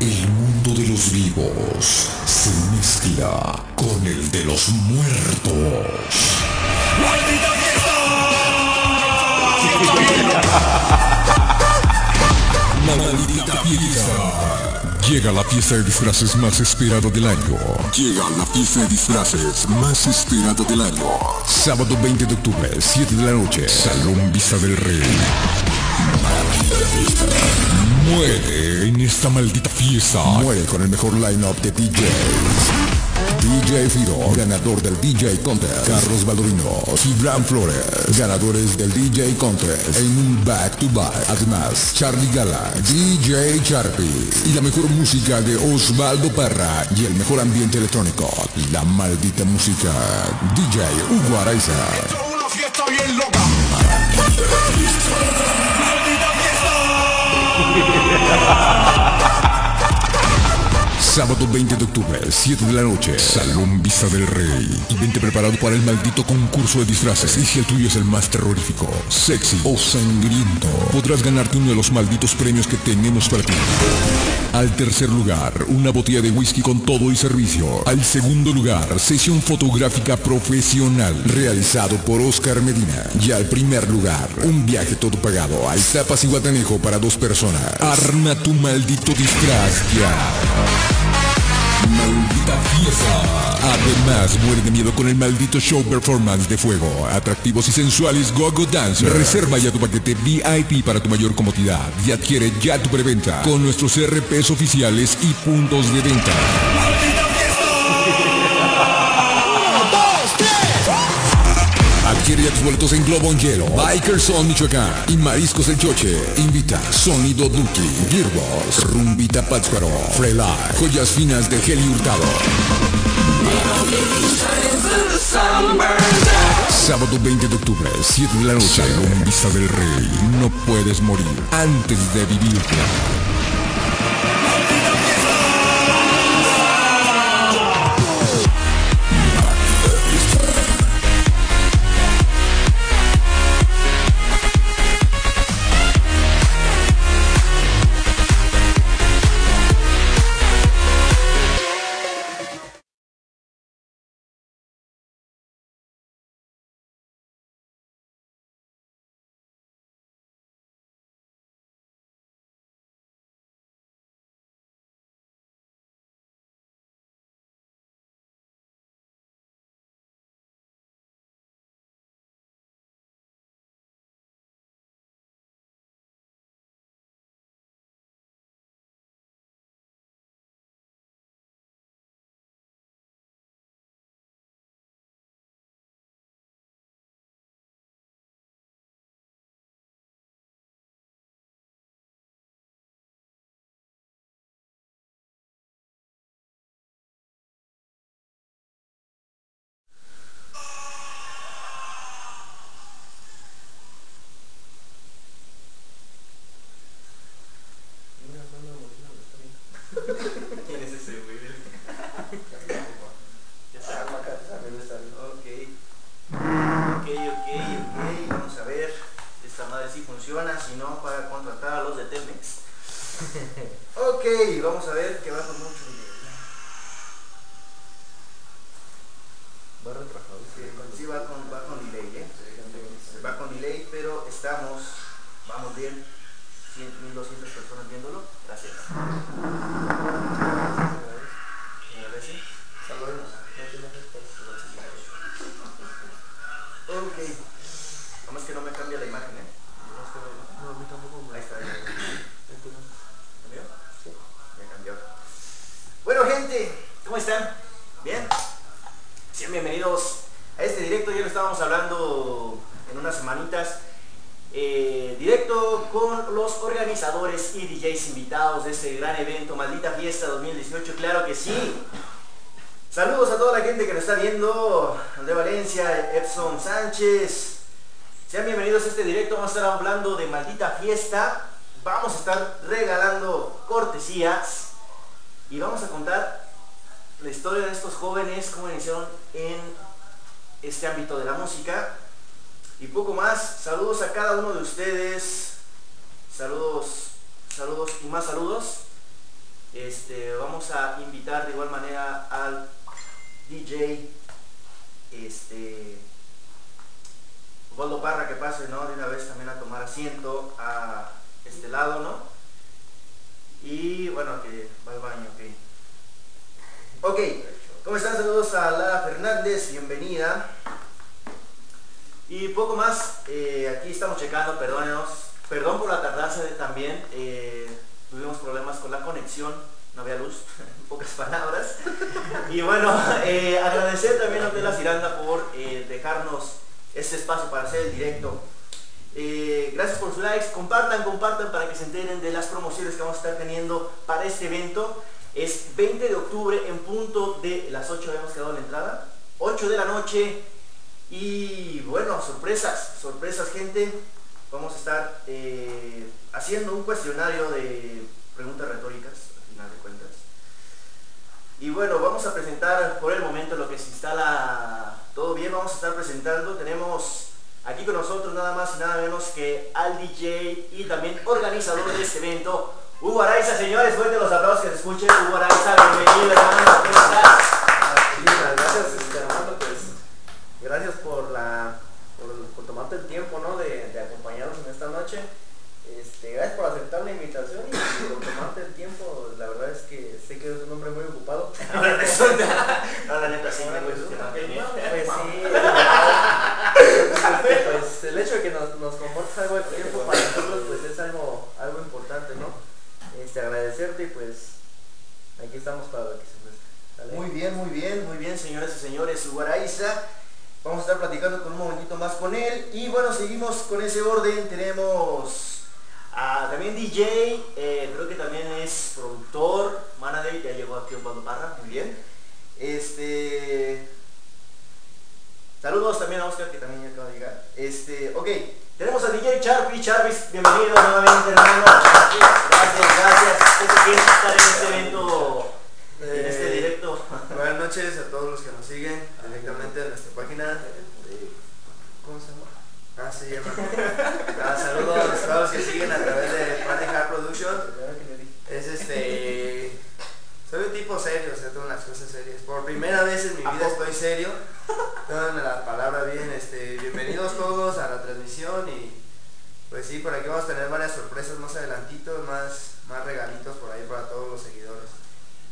El mundo de los vivos se mezcla con el de los muertos. ¡Maldita fiesta! Llega la pieza de disfraces más esperada del año. Llega la pieza de disfraces más esperada del año. Sábado 20 de octubre, 7 de la noche, Salón Vista del Rey. Muere en esta maldita fiesta. Muere con el mejor line-up de DJs. DJ Firo, ganador del DJ Contest. Carlos Valdorino, Gibran Flores, ganadores del DJ Contest en un back to back. Además, Charlie Gala, DJ Charpy y la mejor música de Osvaldo Parra y el mejor ambiente electrónico. La maldita música. DJ Hugo Araiza. Una fiesta bien loca. ¡Maldita fiesta! Sábado 20 de octubre, 7 de la noche, Salón Vista del Rey. Y vente preparado para el maldito concurso de disfraces. Y si el tuyo es el más terrorífico, sexy o sangriento, podrás ganarte uno de los malditos premios que tenemos para ti. Al tercer lugar, una botella de whisky con todo y servicio. Al segundo lugar, sesión fotográfica profesional, realizado por Oscar Medina. Y al primer lugar, un viaje todo pagado a Itapas y Guatanejo para dos personas. Arma tu maldito disfraz ya. Maldita. Además, muere de miedo con el maldito show performance de fuego. Atractivos y sensuales Go-Go Dancer. Reserva ya tu paquete VIP para tu mayor comodidad y adquiere ya tu preventa con nuestros RPs oficiales y puntos de venta. Adquiere ya en Globo Hielo, Bikers Son Michoacán y Mariscos El Choche. Invita Sonido Duty, Gearbox, Rumbita Pátzcuaro, Freelite, Joyas Finas de Heli Hurtado. Sábado 20 de octubre, 7 de la noche, Salón Vista del Rey. No puedes morir antes de vivirla. Gente que nos está viendo. André Valencia, Epson Sánchez. Sean bienvenidos a este directo. Vamos a estar hablando de Maldita Fiesta. Vamos a estar regalando cortesías. Y vamos a contar la historia de estos jóvenes, cómo iniciaron en este ámbito de la música. Y poco más. Saludos a cada uno de ustedes. Saludos, saludos y más saludos. Este, vamos a invitar de igual manera al DJ este, Osvaldo Parra que pase, ¿no? De una vez también a tomar asiento a este lado, ¿no? Y bueno, que va al baño, ok. Ok, ¿cómo están? Saludos a Lara Fernández, bienvenida. Y poco más, eh, aquí estamos checando, perdónenos, perdón por la tardanza también, eh, tuvimos problemas con la conexión, no había luz, pocas palabras. Y bueno, eh, agradecer también a Hotel La Ciranda por eh, dejarnos este espacio para hacer el directo. Eh, gracias por sus likes, compartan, compartan para que se enteren de las promociones que vamos a estar teniendo para este evento. Es 20 de octubre en punto de las 8 habíamos quedado en la entrada, 8 de la noche y bueno, sorpresas, sorpresas gente. Vamos a estar haciendo un cuestionario de preguntas retóricas, al final de cuentas. Y bueno, vamos a presentar por el momento lo que se instala todo bien. Vamos a estar presentando. Tenemos aquí con nosotros nada más y nada menos que al DJ y también organizador de este evento, Hugo Araiza. Señores, fuerte los aplausos que se escuchen. Hugo Araiza, bienvenido hermano. ¿Cómo estás? Gracias, este, Armando, pues gracias por la por, por tomarte el tiempo, ¿no? De, de acompañarnos en esta noche. Este, gracias por aceptar la invitación y por tomarte el tiempo. La verdad es que eres un hombre muy ocupado. Ahora resulta. No, la neta sí, no, pues sí, este, pues el hecho de que nos, nos compartas algo de tiempo para nosotros pues es algo, algo importante, ¿no? Este, agradecerte y pues aquí estamos para lo que se. ¿sale? Muy bien, muy bien, muy bien, señores y señores. Hugo Araiza. Vamos a estar platicando con un momentito más con él. Y bueno, seguimos con ese orden. Tenemos también DJ, eh, creo que también es productor, manager, ya llegó aquí Osvaldo Parra, muy bien. Este. Saludos también a Oscar que también ya acaba de llegar. Este, ok, tenemos a DJ Charpy, Charpis, bienvenido nuevamente hermano. Gracias, gracias. ¿Cómo quieres estar en este evento, en este Eh, directo? Buenas noches a todos los que nos siguen directamente en nuestra página. de- ¿Cómo se llama? Ah, sí. Ah, saludos a todos los que siguen a través de Planet Hard Production. Es este. Soy un tipo serio, o sea, tomo las cosas serias. Por primera vez en mi ¿A vida estoy serio. Tómenme la palabra bien. Este, bienvenidos todos a la transmisión y pues sí, por aquí vamos a tener varias sorpresas más adelantito, más, más regalitos por ahí para todos los seguidores.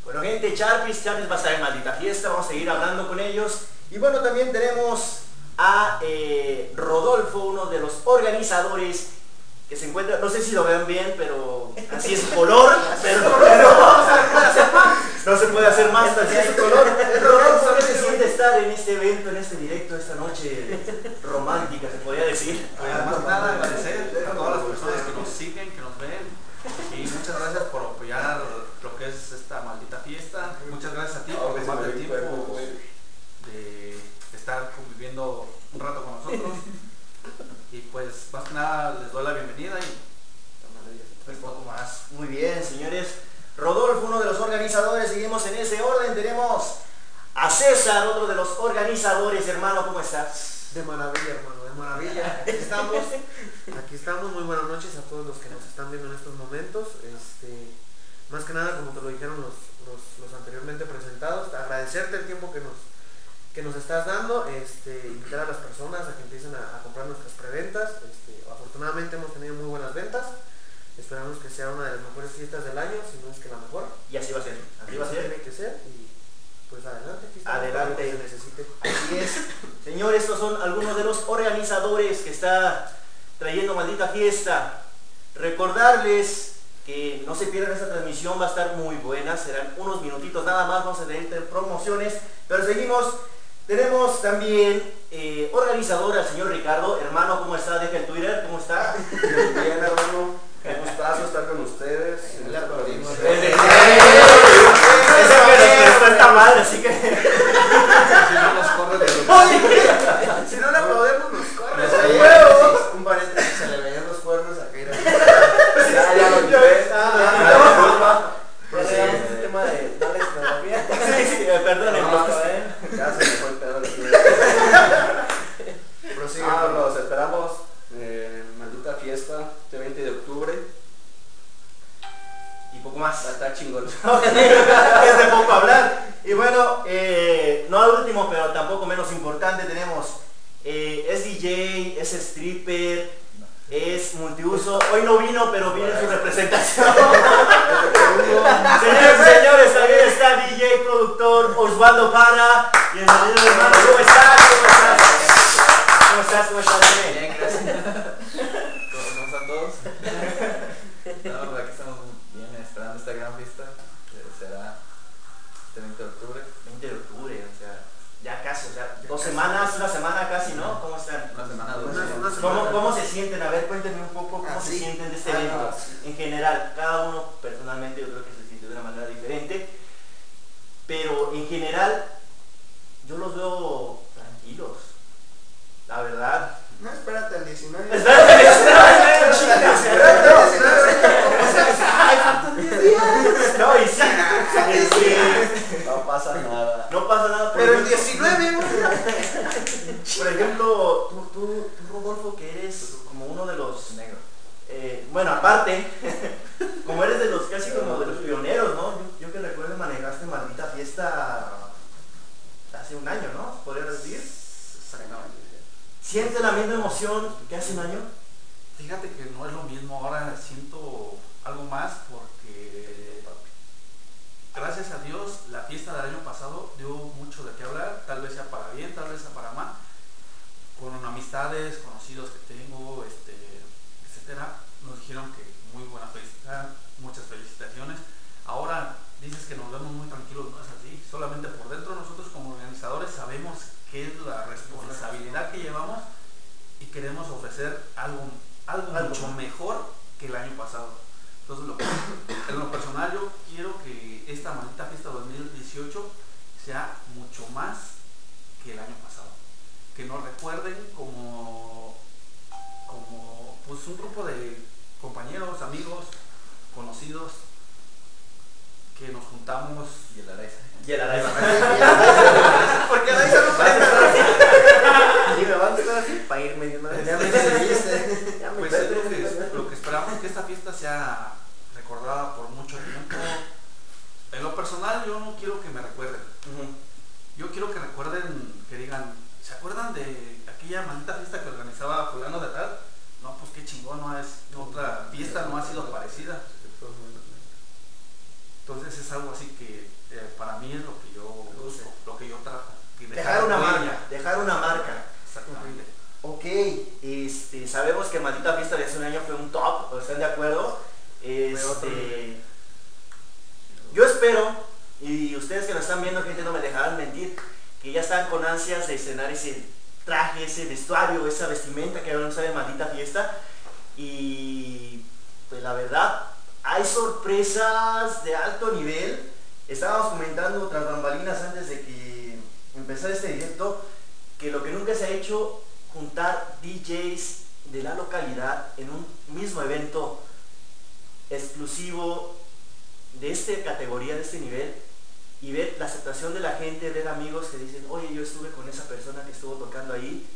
Bueno gente, Charpis, Charpis va a estar en maldita fiesta, vamos a seguir hablando con ellos. Y bueno, también tenemos a eh, Rodolfo, uno de los organizadores que se encuentra, no sé si lo vean bien, pero así es su color, pero no se puede hacer más, así es su color. Rodolfo, ¿qué se siente estar en este evento, en este directo, esta noche romántica, se podría decir? Más que nada agradecer a todas las personas que nos siguen, que nos ven y muchas gracias por apoyar lo que es esta maldita fiesta. Muchas gracias a ti por tomarte el tiempo de estar conviviendo un rato con Y pues más que nada les doy la bienvenida y pues poco más. Muy bien, señores. Rodolfo, uno de los organizadores, seguimos en ese orden. Tenemos a César, otro de los organizadores. Hermano, ¿cómo estás? De maravilla, hermano, de maravilla. Aquí estamos, aquí estamos. Muy buenas noches a todos los que nos están viendo en estos momentos. Este, más que nada, como te lo dijeron los, los, los anteriormente presentados, agradecerte el tiempo que nos, que nos estás dando, este, invitar a las personas a que empiecen a, a comprar nuestras preventas. Este, afortunadamente hemos tenido muy buenas ventas. Esperamos que sea una de las mejores fiestas del año, si no es que la mejor. Y así va a ser. Así va a ser. Tiene que ser y pues adelante. Aquí Adelante. que se necesite. Así es. Señores, estos son algunos de los organizadores que está trayendo maldita fiesta. Recordarles que no se pierdan esta transmisión, va a estar muy buena, serán unos minutitos nada más, vamos a tener promociones, pero seguimos. Tenemos también eh, organizador al señor Ricardo, hermano, ¿cómo está? Deja el Twitter, ¿cómo está? Bien, hermano. Qué gustazo estar con ustedes. esta. Ese que está, está mal, así que... Si no nos corre de Si no le aplaudemos, nos corre. Un paréntesis, se le veían los cuernos a Keira. Ya, ya lo ya eh, este tema de. Sí, sí, perdonen, está chingón. Okay. es de poco hablar. Y bueno, no al último, pero tampoco menos importante, tenemos, es DJ, es stripper, es multiuso. Hoy no vino, pero viene su representación. señores, señores, también está DJ, productor Osvaldo para Bienvenido hermano, ¿cómo estás? ¿Cómo estás? ¿Cómo estás? ¿Cómo estás? semanas, una semana casi, ¿no? ¿Cómo están? Una semana, dos. Una, una semana. ¿Cómo, ¿Cómo, se sienten? A ver, cuéntenme un poco cómo ah, se sienten de este ah, evento. No. En general, cada uno personalmente yo creo que se sintió de una manera diferente, pero en general yo los veo tranquilos. La verdad. No, espérate al 19. Espérate al 19. Espérate al 19. No, y sí. No pasa nada. No pasa nada. Pero el 19. Por ejemplo, tú, tú, tú, Rodolfo, que eres como uno de los negros. Eh, bueno, aparte, como eres de los casi como de los pioneros, ¿no? Yo, que recuerdo manejaste maldita fiesta hace un año, ¿no? Podrías decir. ¿Sientes la misma emoción que hace un año? Fíjate que no es lo mismo, ahora siento algo más porque gracias a Dios la fiesta del año pasado dio mucho de qué hablar, tal vez sea para bien, tal vez sea para mal, con amistades, conocidos que tengo, tocando ahí,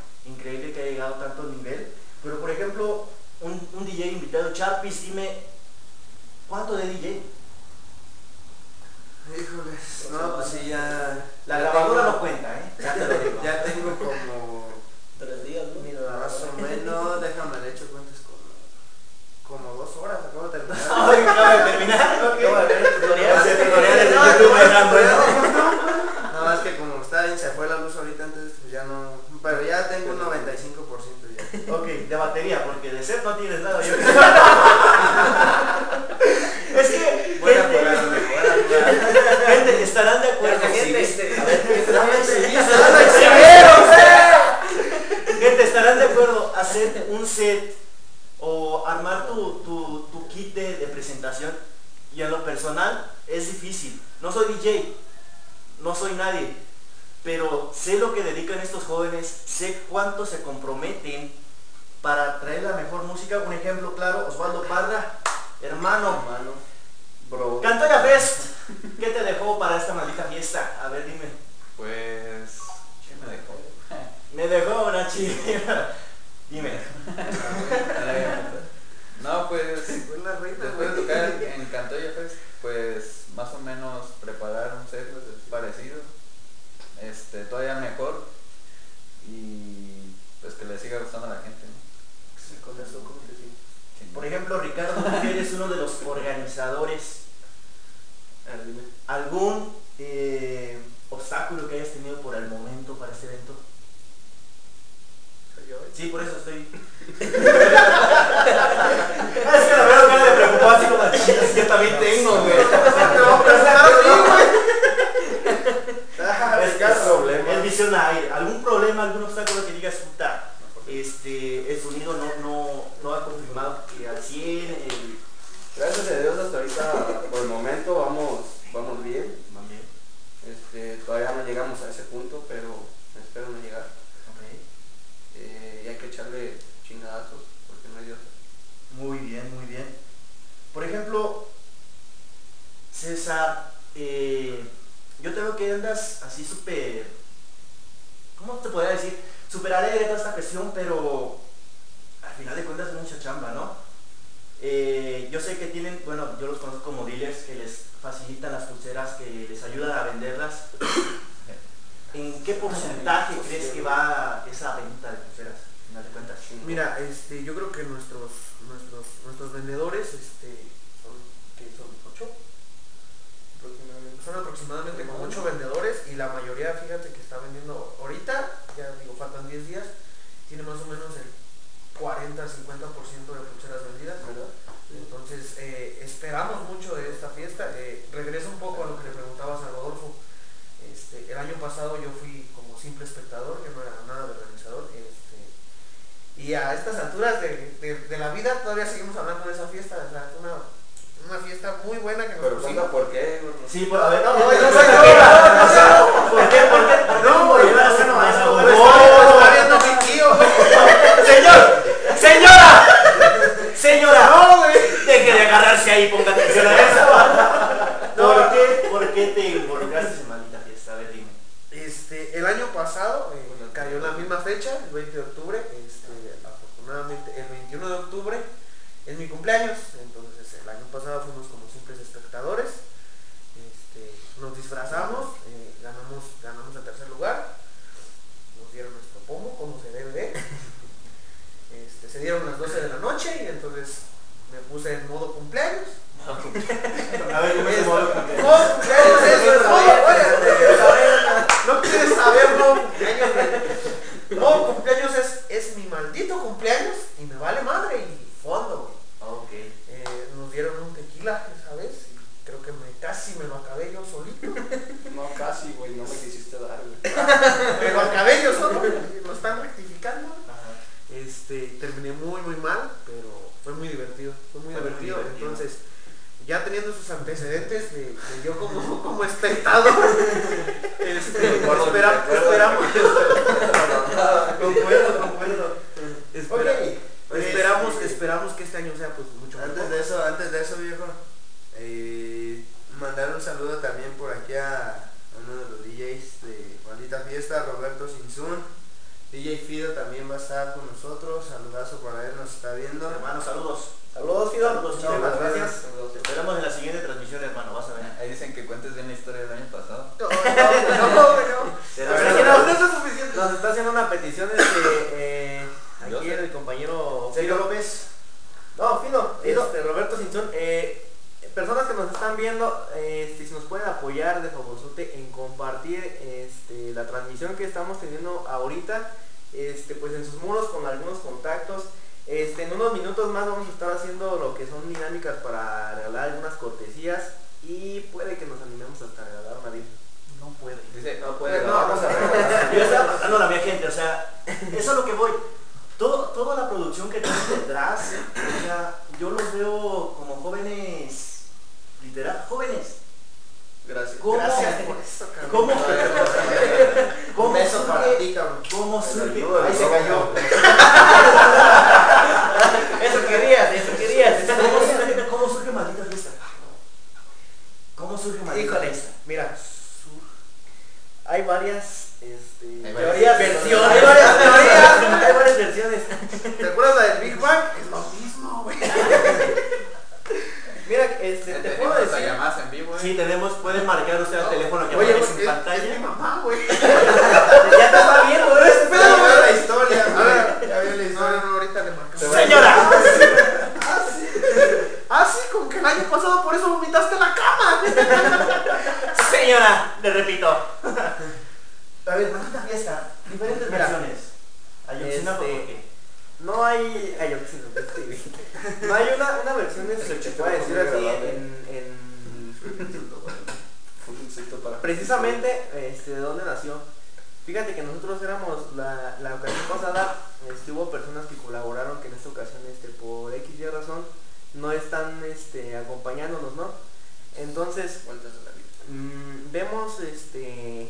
Mira, este, yo creo que nuestros, nuestros, nuestros vendedores, este, son, ¿qué son? ¿Ocho? Son aproximadamente como ocho vendedores y la mayoría, fíjate que está vendiendo ahorita, ya digo, faltan 10 días, tiene más o menos el 40-50% de pulseras vendidas. Entonces, eh, esperamos mucho de esta fiesta. Eh, regreso un poco a lo que le preguntabas a Rodolfo. Este, el año pasado yo fui como simple espectador, yo no era nada de y a estas alturas de, de- de la vida todavía seguimos hablando de esa fiesta. O sea, es una, una fiesta muy buena que nos Pero pusimos. por qué. Sí, pues a ver, no, No, no, no, no, no, no, no, ¿Por qué? ¿Por qué? ¿Por? No, ¿Por bueno, eso, bueno, eso, lo está- viendo mi tío, güey. Señor, señora, señora, No, güey. deje de agarrarse ahí, ponga atención a eso. No. ¿Por qué, ¿Por qué te involucraste en maldita fiesta? A ver, dime. Este, el año pasado eh, cayó la misma fecha, el 20 de octubre, este, afortunadamente el 21 de octubre es mi cumpleaños, entonces el año pasado fuimos como simples espectadores, este, nos disfrazamos, eh, ganamos, ganamos el tercer lugar, nos dieron nuestro pomo como se debe de, este, se dieron las 12 de la noche y entonces me puse en modo cumpleaños. A ver, no quieres saber, no cumpleaños. No, cumpleaños es, es mi maldito cumpleaños y me vale madre y fondo, güey. Ok. Eh, nos dieron un tequila esa vez y creo que me, casi me lo acabé yo solito. No, casi, güey, no me quisiste dar, güey. me lo acabé yo solo, lo están rectificando. Ajá. Este, terminé muy muy mal, pero fue muy divertido, fue muy Fue muy divertido. divertido. Entonces, ya teniendo sus antecedentes de, de yo como, como espectador, este, espera- esperamos, Concuerdo, concuerdo. espera- Ok. esperamos, Este, esperamos que este año sea pues mucho mejor. Antes de eso, antes de eso, viejo, eh, mandar un saludo también por aquí a uno de los DJs de Maldita Fiesta, Roberto Sinsun. DJ Fido también va a estar con nosotros. Saludazo por ahí, nos está viendo. Hermano, saludos. Saludos, Fido. Saludos, muchísimas gracias. gracias. Te esperamos en la siguiente transmisión, hermano. Vas a ver. Ahí dicen que cuentes bien la historia del año pasado. No, no, no, no. No, eso es suficiente. Nos está haciendo una petición este, eh, aquí el compañero Sergio Fido. López. No, Fido, este, Roberto Cinzón. Eh, personas que nos están viendo, este, si nos pueden apoyar de favorzote en compartir este, la transmisión que estamos teniendo ahorita, este, pues en sus muros con algunos contactos. Este, en unos minutos más vamos a estar haciendo lo que son dinámicas para regalar algunas cortesías y puede que nos animemos hasta regalar una. No puede. Dice, no puede, No, no. regalar. Yo estaba la mía gente, o sea, eso es lo que voy. Todo, toda la producción que tienen detrás, o sea, yo los veo como jóvenes, literal, jóvenes. Gracias. ¿Cómo, Gracias por eso, cabrón. ¿Cómo, cómo Un beso para ti, cabrón. cómo surge, ahí se no. cayó. días. ¿Cómo, surge maldita fiesta? ¿Cóí surge maldita Híjole, mira. Hay varias este, hay teorías, versiones. Hay varias teorías, hay varias versiones. ¿Te acuerdas la del Big Bang? Es lo mismo, güey. Mira, este, te este, puedo decir. llamadas en vivo, eh. Sí, tenemos, puedes marcar usted al teléfono que aparece en pantalla. Es mi mamá, güey. ya te está viendo, güey. Espera, la historia. A ver, ya vi la historia, ahorita le marcamos. Señora. Ah, sí, como que el año pasado por eso vomitaste la cama. Señora, le repito. A ver, ¿cuánta fiesta? Diferentes versiones. Ayotzinapa, este, ¿por? No hay Ayotzinapa. no hay una, una versión es que se puede decir así en... en... Precisamente, este, ¿de dónde nació? Fíjate que nosotros éramos, la, la ocasión pasada, este, hubo personas que colaboraron, que en esta ocasión, este, por X y razón, no están este, acompañándonos, ¿no? Entonces, mm, vemos este,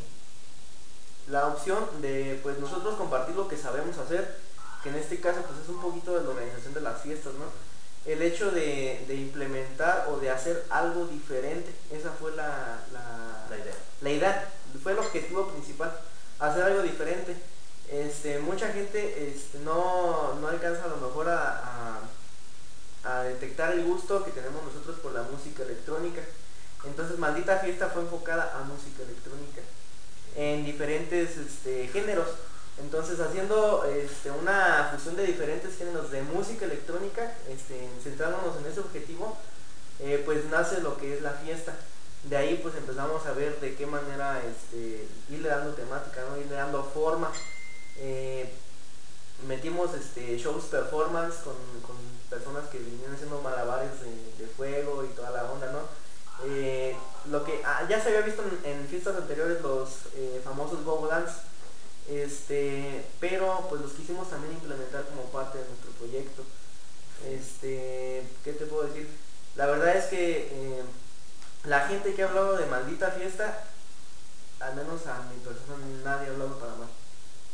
la opción de pues nosotros compartir lo que sabemos hacer, que en este caso pues es un poquito de la organización de las fiestas, ¿no? El hecho de, de implementar o de hacer algo diferente, esa fue la, la, La idea. la idea, fue el objetivo principal, hacer algo diferente. Este, mucha gente este, no, no alcanza a lo mejor a detectar el gusto que tenemos nosotros por la música electrónica. Entonces, Maldita Fiesta fue enfocada a música electrónica en diferentes este, géneros. Entonces, haciendo este, una fusión de diferentes géneros de música electrónica, este, centrándonos en ese objetivo, eh, pues nace lo que es la fiesta. De ahí pues empezamos a ver de qué manera irle dando temática, ¿no? irle dando forma. Eh, metimos este, shows performance con, con personas que vinieron haciendo malabares de, de fuego y toda la onda, ¿no? Eh, lo que ah, ya se había visto en, fiestas anteriores los eh, famosos Go Dance, este, pero pues los quisimos también implementar como parte de nuestro proyecto. Este, ¿qué te puedo decir? La verdad es que eh, la gente que ha hablado de maldita fiesta, al menos a mi persona nadie ha hablado para mal.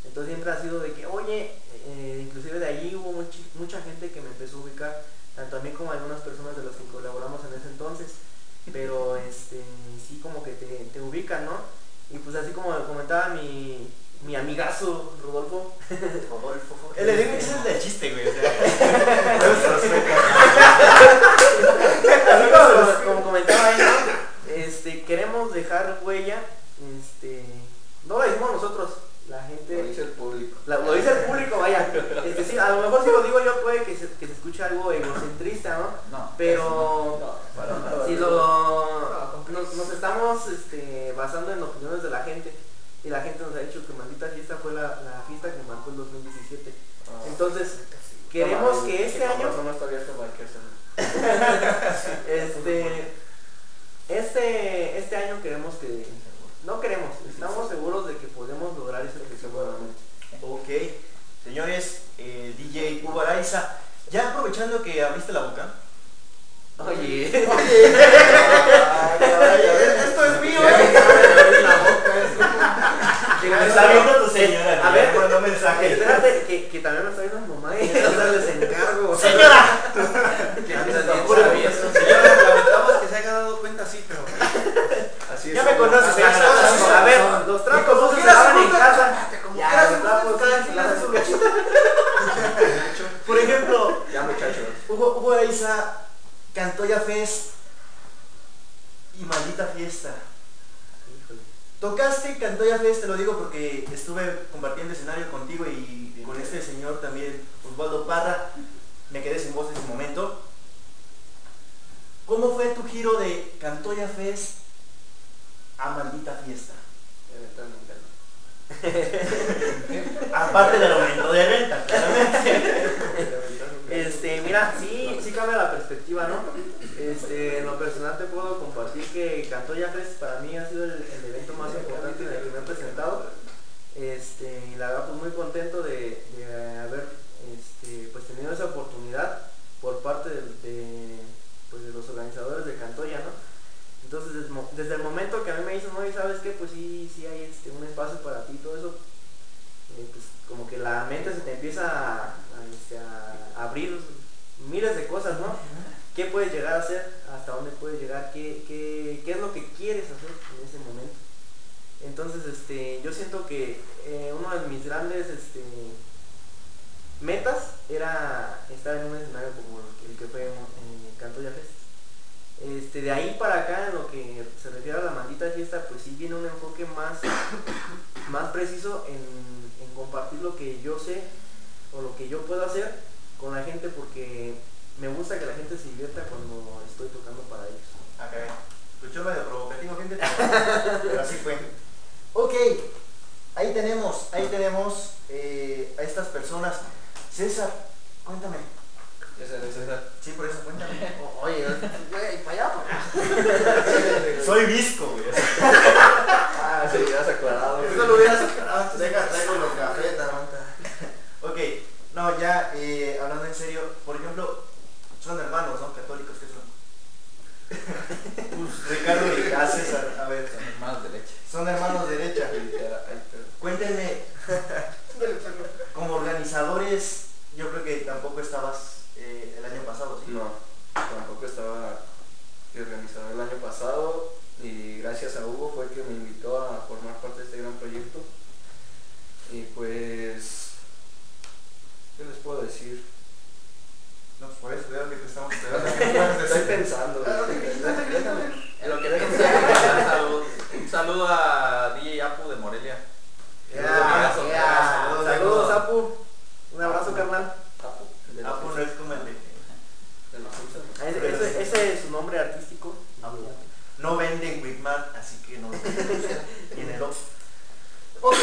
Entonces siempre ha sido de que, oye, eh, inclusive de allí hubo muchi- mucha gente que me empezó a ubicar, tanto a mí como a algunas personas de las que colaboramos en ese entonces. Pero este, sí como que te, te ubican, ¿no? Y pues así como comentaba mi, mi amigazo Rodolfo, Rodolfo. Enigma es el chiste, güey. O sea, así como, como comentaba ahí, ¿no? Este, queremos dejar huella, este, no lo decimos nosotros, la gente... Lo dice el público. La- lo dice el público, vaya. Este, sí, a lo mejor si lo digo yo puede que se, que se escuche algo egocentrista, ¿no? No. Pero No, si lo nos, nos estamos este, basando en opiniones de la gente y la gente nos ha dicho que maldita fiesta fue la, la fiesta que marcó el 2017. Ah. Entonces, queremos que este año que se- este este este año queremos que no queremos, estamos seguros de que podemos lograr ese objetivo. Ok, señores, eh, DJ Hugo Araiza, ya aprovechando que abriste la boca, Oye, esto es mío. Me está viendo tu señora. A ver, mandó mensaje. espérate, que, que también me está viendo mi mamá y o sea, les encargo. Señora. Señora, lamentamos que se haya dado cuenta así, pero Así Ya es. me conoces, Así señora. es. A ver, los trapos no se quieras, lavan en hijo, casa. como Ya, quieras, los trapos cada sí quien se hace lavan. su gachita. Por ejemplo, Ya muchachos. Hugo, Hugo Araiza, Cantoya Fest y Maldita Fiesta. Híjole. Tocaste Cantoya Fest, te lo digo porque estuve compartiendo escenario contigo y organizadores, yo creo que tampoco estabas eh, el año pasado, ¿sí? No, tampoco estaba organizado el año pasado y gracias a Hugo fue que me invitó a formar parte de este gran proyecto. Y pues, ¿qué les puedo decir? No, pues por eso veo que te estamos Estoy pensando. En lo que saludo, un saludo a DJ Apu de Morelia. Ya, Abrazo, ya. abrazo. Saludos, Apu. Un abrazo, carnal. Apu, el de los Ah, pues no es como el de... de los Simpsons. Ah, Ese, es su nombre artístico. No venden Whitman, así que no Llénelo. Ok,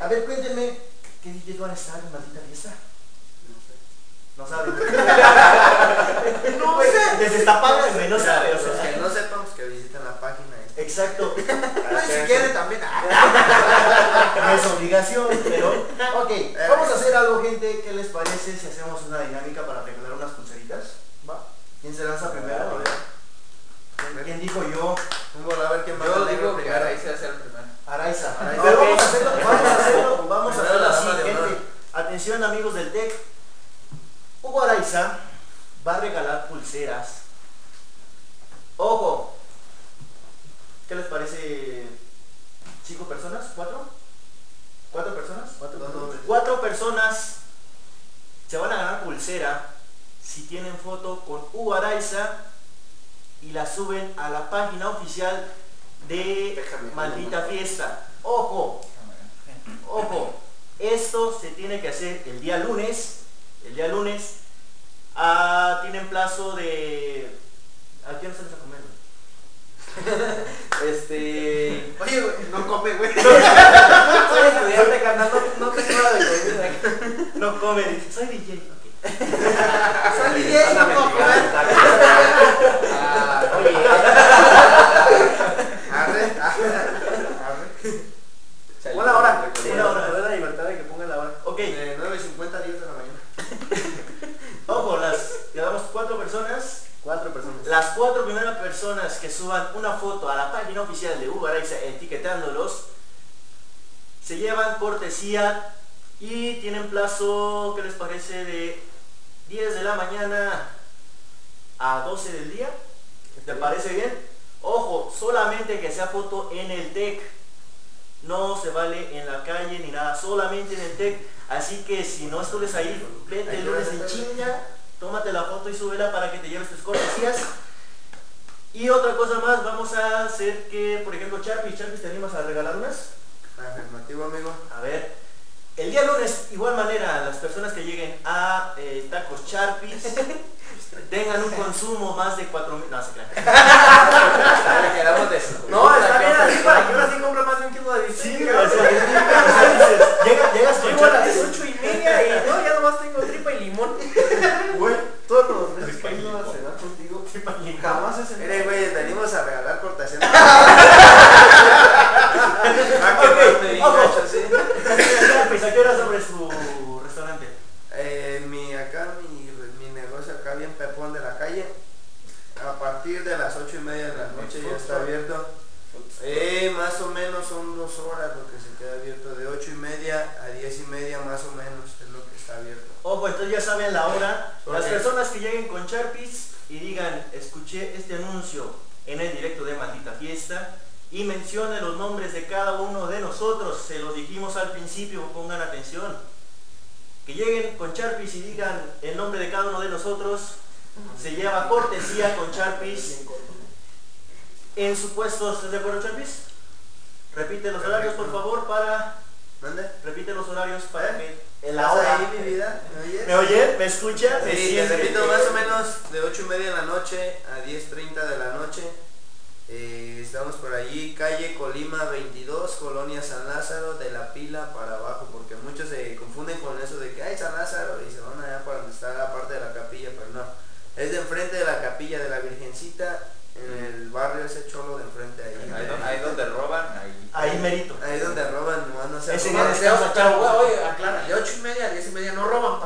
a ver, cuéntenme, ¿qué DJs van a estar en maldita fiesta? No saben. no sé. Desdestapadas, güey, no saben. o Los sea. que no sepan, pues que visiten la página. y- Exacto. Ay, si quieren también. ah. No es obligación, pero. Ok, vamos a hacer algo, gente. ¿Qué les parece si hacemos una dinámica para regalar. ¿Quién se lanza primero? ¿Quién- ¿Quién dijo yo? Gol, a ver quién va Yo a digo que hice hacer el primero. Araiza. Araiza. Pero vamos a hacerlo, vamos a hacerlo, vamos a hacerlo así, gente. Atención amigos del TEC. Hugo Araiza va a regalar pulseras. Ojo. ¿Qué les parece? ¿Cinco personas? ¿Cuatro? ¿Cuatro personas? Cuatro personas. nombres. Cuatro personas se van a ganar pulsera si tienen foto con Hugo Araiza y la suben a la página oficial de Déjame. Maldita Fiesta. Ojo, ojo, esto se tiene que hacer el día lunes, el día lunes. Ah, tienen plazo de... ¿A a comer? güey? este... Oye, güey, no come, güey. Soy estudiante, carnal, no, no de comida. No come, soy DJ. Soy DJ, no puedo comer. Ah, Arre, arre, arre. Una hora. Una hora. doy la libertad de que pongan la hora. Ok, De 9.50 a 10 de la mañana. ojo, las quedamos cuatro personas. Cuatro personas. Las cuatro primeras personas que suban una foto a la página oficial de Hugo Araiza etiquetándolos se llevan cortesía y tienen plazo, ¿qué les parece? De 10 de la mañana a 12 del día. ¿Te parece bien? Ojo, solamente que sea foto en el TEC. No se vale en la calle ni nada, solamente en el TEC. Así que si no estuvieras ahí, vete el lunes en chinga, tómate la foto y súbela para que te lleves tus cortesías. Y otra cosa más, vamos a hacer que, por ejemplo, Charpis, Charpis, ¿te animas a regalar unas? Afirmativo, amigo. A ver, el día lunes, igual manera, las personas que lleguen a eh, Tacos Charpis tengan un consumo más de 4 mil. No, se crean. No, está bien así para que ahora sí compre más de un kilo de Sí, distinto. güey, o sea, dices, llega- llegas con Llego a las Charpis. ocho y media y no, ya nomás tengo tripa y limón. Güey, Todos los meses que he ido a cenar contigo, jamás he cenado. Mire, güey, venimos a regalar cortesía. Ah, que Ok, más me ojo. gacho, sí. Charpis, ¿a qué hora sobre su restaurante? Eh, mi, acá, mi, mi negocio acá bien pepón de la calle. A partir de las ocho y media de la noche ya está abierto. Eh, más o menos son dos horas lo que se queda abierto. De ocho y media a diez y media más o menos es lo que está abierto. Ojo, entonces ya saben la hora. Las personas que lleguen con Sharpies y digan, escuché este anuncio en el directo de Maldita Fiesta y mencionen los nombres de cada uno de nosotros. Se los dijimos al principio, pongan atención. Que lleguen con Sharpies y digan el nombre de cada uno de nosotros. Se lleva cortesía con Sharpies en su puesto. ¿Estás de acuerdo, Sharpies? Repite los horarios, por favor, para... ¿Dónde? Repite los horarios para que... En ¿Estás la hora. ahí, mi vida? ¿Me oyes? ¿Me oye? ¿Me escucha? ¿Me Sí, repito, más o menos de 8 y media de la noche a 10.30 de la noche eh, estamos por allí, calle Colima 22, Colonia San Lázaro, de la pila para abajo, porque muchos se confunden con eso de que hay San Lázaro y se van allá para donde está la parte de la capilla, pero no. Es de enfrente de la capilla de la Virgencita, en el barrio ese cholo de enfrente ahí. Ahí, ahí, donde, roban, ahí. Ahí merito. Ahí donde roban, no, no sé. Ese día de 8 y media a 10 y media no roban,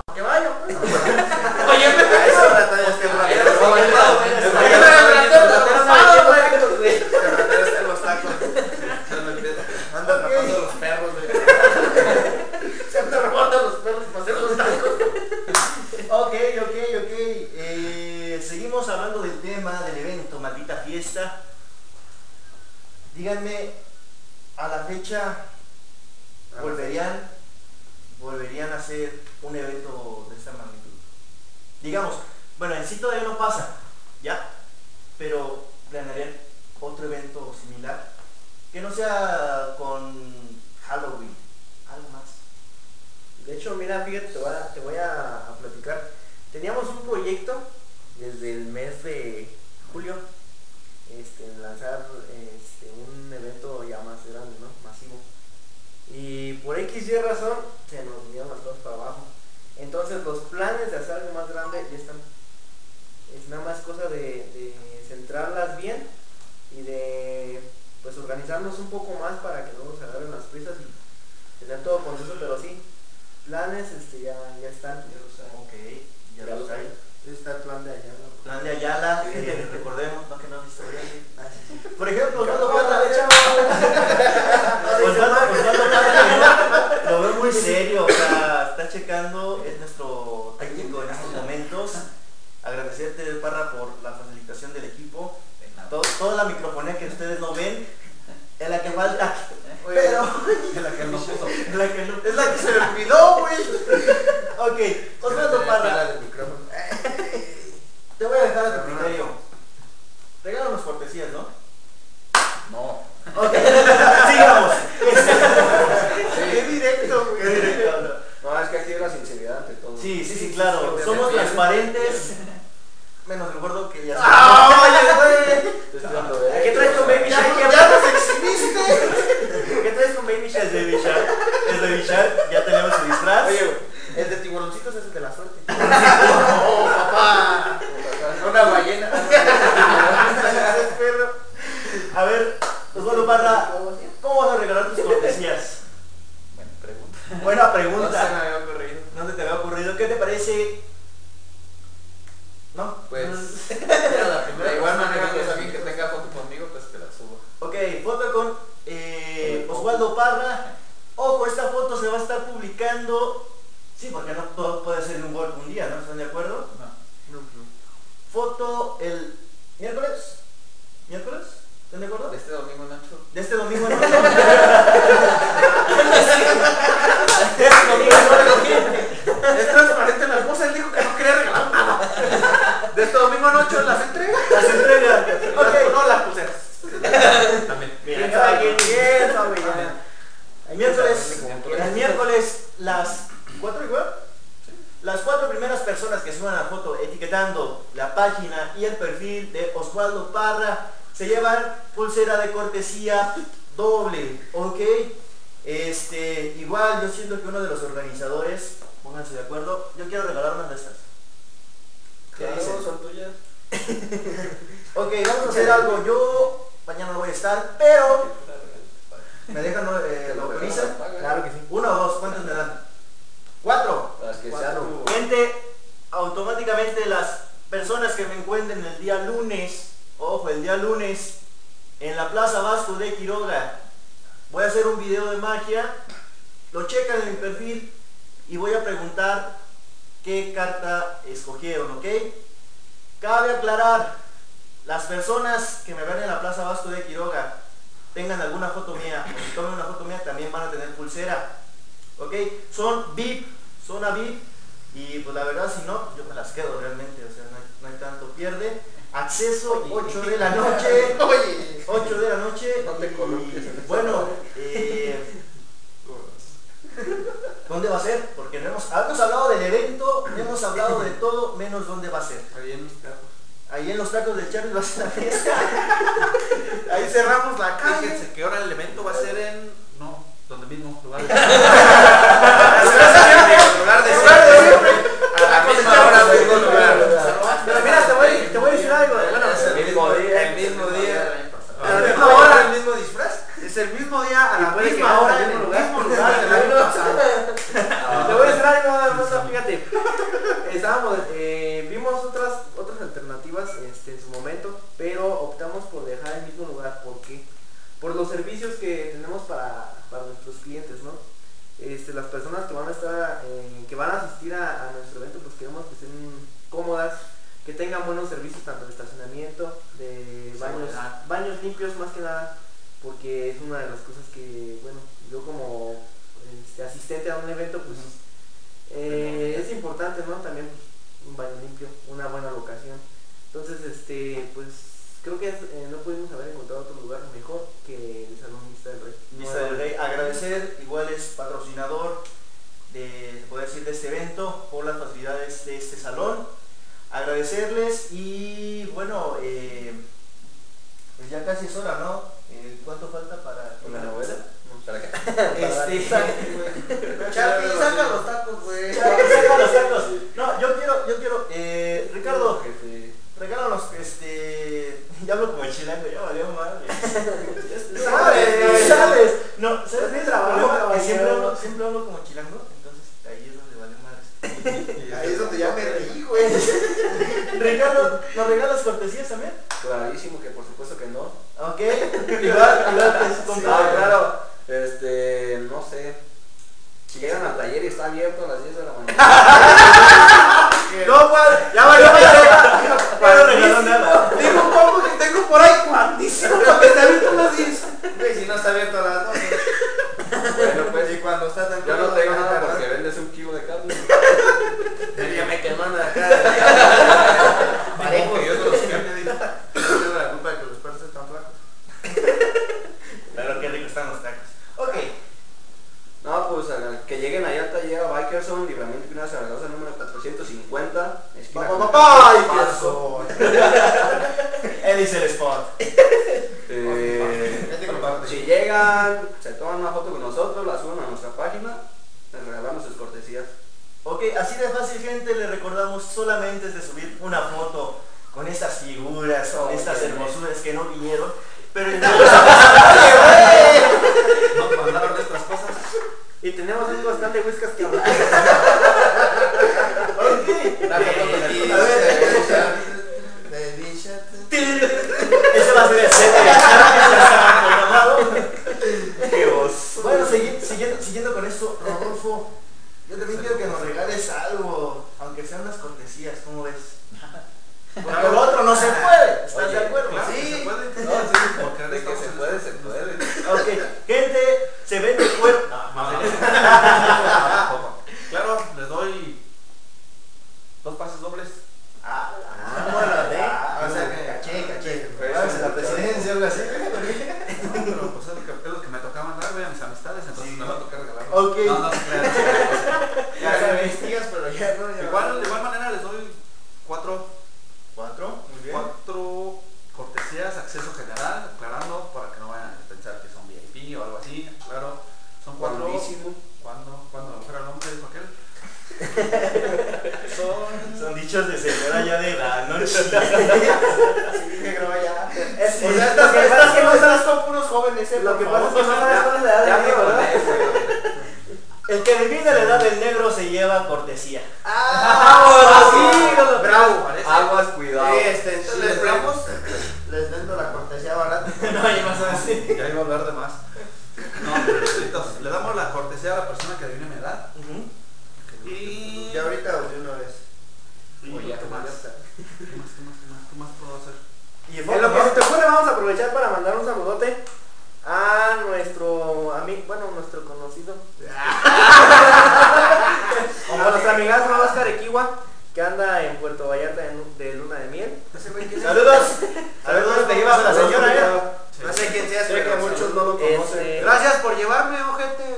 No, donde esquina Pa, con pa, pa, ¡Ay, qué Paso. pasó! él dice el spot. Eh, Ya te comparto. si llegan, se toman una foto con nosotros, la suben a nuestra página, les regalamos sus cortesías. Ok, así de fácil gente, le recordamos solamente es de subir una foto con estas figuras, con Oh, estas hermosuras que no vinieron. Pero Nos mandaron estas cosas. Y tenemos un constante whiskas que hablar. La foto con el ese va a ser el set programado. ¡Qué oso! Bueno, segui- siguiendo, siguiendo con esto, Rodolfo, yo también quiero que nos regales algo, aunque sean unas cortesías, ¿cómo ves? Porque lo otro no se puede, ¿estás Oye, de acuerdo? Claro, Sí. se puede. No, sí, Porque de que se puede, se puede. Ok, gente, se vende cuerpo. Claro, les doy dos pases dobles. Ah, Ah, o sea que caché, caché. Vamos en la presidencia, algo así. No, pero pues es lo que, es lo que me tocaba mandar, güey, a mis amistades, entonces me va a tocar regalarlo. Ok. No, no se crean. Ya me investigas, pero ya no. ya Igual, de igual manera les doy cuatro, Cuatro, muy bien. cuatro cortesías, acceso general, aclarando para que no vayan a pensar que son VIP o algo así. Claro, son cuatro. Cuandísimo. ¿Cuándo? ¿Cuándo me fuera el nombre? ¿Dijo aquel? Son. Son dichos de señora ya de la noche. Sí, negro, ya. Es, Sí. o sea, estas, estas que no sabes con puros jóvenes, eh, Lo que pasa es que no sabes cuál es la edad Ya me. El que adivina la edad del negro se lleva cortesía. ¡Ah! sí, bravo! bravo. Aguas, cuidado. Este, entonces Sí, les damos, les vendo la cortesía barata. no, ya vas a decir. Ya iba a hablar de más. No, pero entonces, le damos la cortesía a la persona que adivine mi edad. Y. Y ahorita o de una vez. Oye, ¿qué más? ya ¿Qué más? ¿Qué más? ¿Qué más? ¿Qué más puedo hacer? Y En lo que se te ocurre vamos a aprovechar para mandar un saludote a nuestro amigo, bueno, nuestro conocido. a nuestro amigazo Oscar Equiwa, que anda en Puerto Vallarta en- de luna de miel. Saludos. Saludos, te llevas a la señora, ¿eh? No sé quién sea, Sé que muchos no lo conocen. Este, Gracias por llevarme, ojete.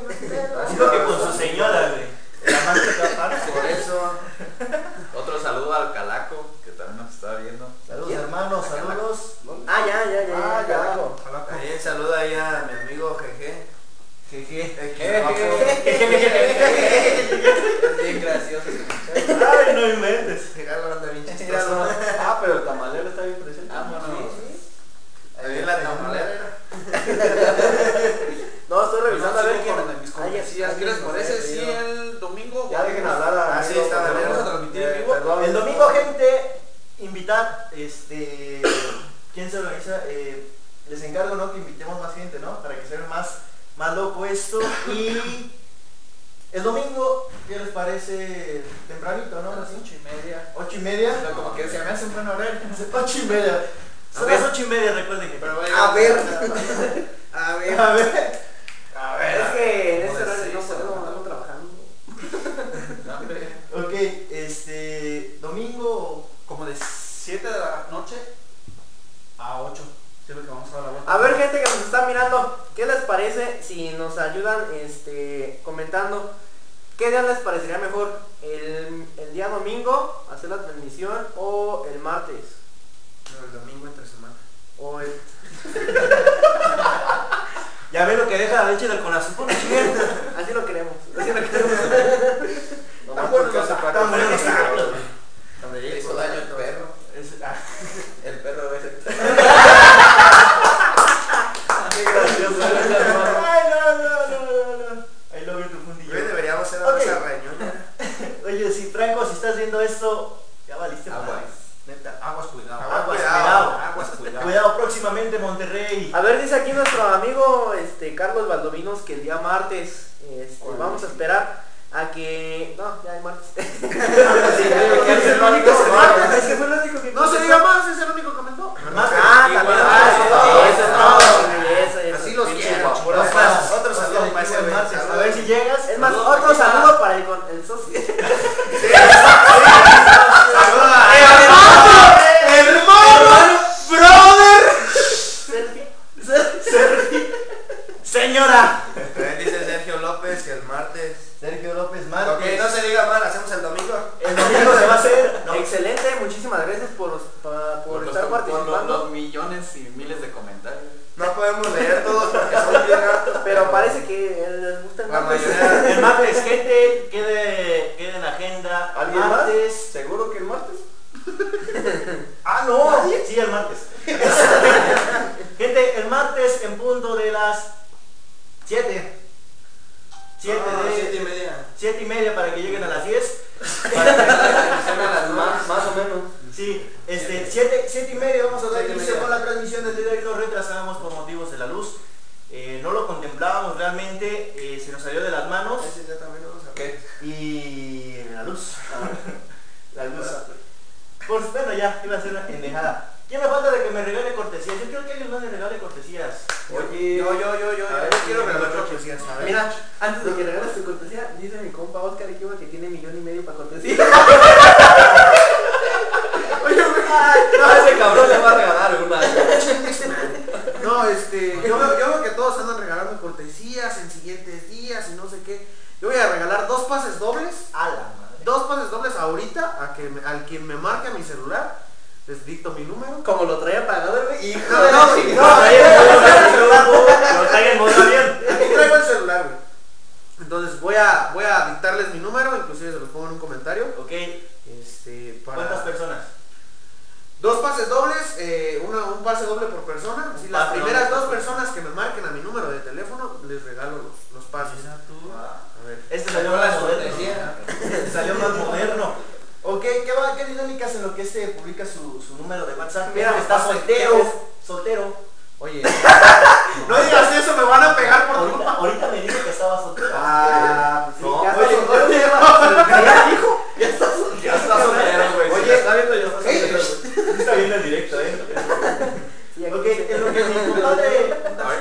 Dijo que con su señora, güey. La más que capaz. Por eso. Otro saludo al Calaco, que también nos está viendo. Saludos. Bien gracioso. Ay, no inventes. Ah, pero el tamalero está bien presente. Ah, bueno. Ahí en la tamalera. No, estoy revisando a ver quién. Ay, sí, por ese sí el domingo. Ya dejen hablar a. Ah, está Vamos a transmitir en eh, vivo. El domingo, gente, invitar, este. ¿Quién se organiza? Eh, les encargo, ¿no? Que invitemos más gente, ¿no? Para que se vea más más loco esto. Y el domingo, ¿qué les parece? Tempranito, ¿no? A las ocho y media. ¿Ocho y media? Pero como que se me hace un buen horario. Ocho y media. Son ver. las ocho y media, recuerden que. Pero A ver. A ver. A ver. A ver. Es que en este horario no podemos, andamos trabajando. No, hombre. Ok, este. Domingo. Como de 7 de la noche a 8. Es lo que vamos a ver gente que nos está mirando, ¿qué les parece si nos ayudan este, comentando qué día les parecería mejor? ¿El, el día domingo hacer la transmisión o el martes? No, el domingo entre semana. O el... Ya ve lo que deja la leche del corazón. Así lo queremos. Así lo queremos buenos los tacos. Cuando llegue hizo daño el perro. Es- ah, El perro ese. Qué gracioso. Ay, no, no, no, no, no. Ahí lo vi tu fundillo. Hoy deberíamos hacer Ok. una cosa reñoña. Oye, si Franco, si estás viendo esto, ya valiste Aguas. madre. Neta. Aguas, cuidado. Aguas, cuidado. cuidado. Aguas, cuidado. Cuidado próximamente Monterrey. A ver, dice aquí nuestro amigo este, Carlos Valdovinos que el día martes este, vamos a esperar a que... No, ya el martes. No se diga más, es el único que comentó. Martes. Ah, Ah, Así los quiero. Otro saludo para ese martes. A Saludos. ver si llegas. Es más, otro saludo para el, con- el socio.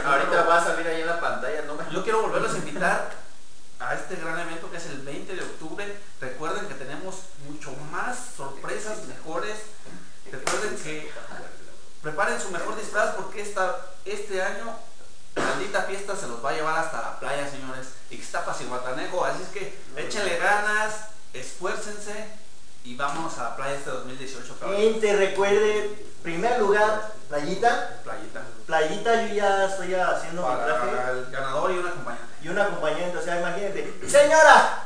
Ahorita va a salir ahí en la pantalla. No me- Yo quiero volverlos a invitar a este gran evento que es el 20 de octubre. Recuerden que tenemos mucho más sorpresas mejores. Recuerden que preparen su mejor disfraz porque esta, este año maldita fiesta se los va a llevar hasta la playa, señores. Ixtapas y Guatanejo. Así es que échenle ganas, esfuércense y vámonos a la playa este 2018. cabrón. Gente, recuerde, primer lugar, playita. Playita. Playita, yo ya estoy haciendo mi traje. Para el ganador y un acompañante. y un acompañante, o sea, imagínate, señora,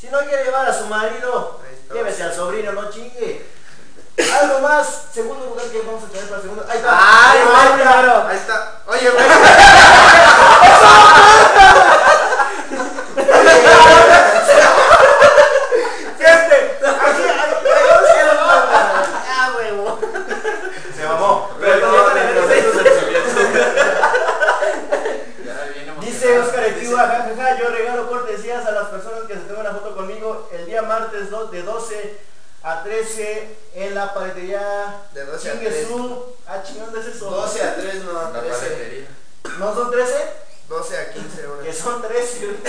si no quiere llevar a su marido, llévese al sobrino, no chingue. Algo más, segundo lugar que vamos a tener para el segundo. Ahí está. Ay, Ahí está. ahí está. Oye, güey. yo regalo cortesías a las personas que se tomen una foto conmigo el día martes de 12 a 13 en la paletería de 12 a 3. Ah, chingón, es eso? 12 a 3, no, a 13. ¿No son 13? 12 a 15 horas. Que son 13.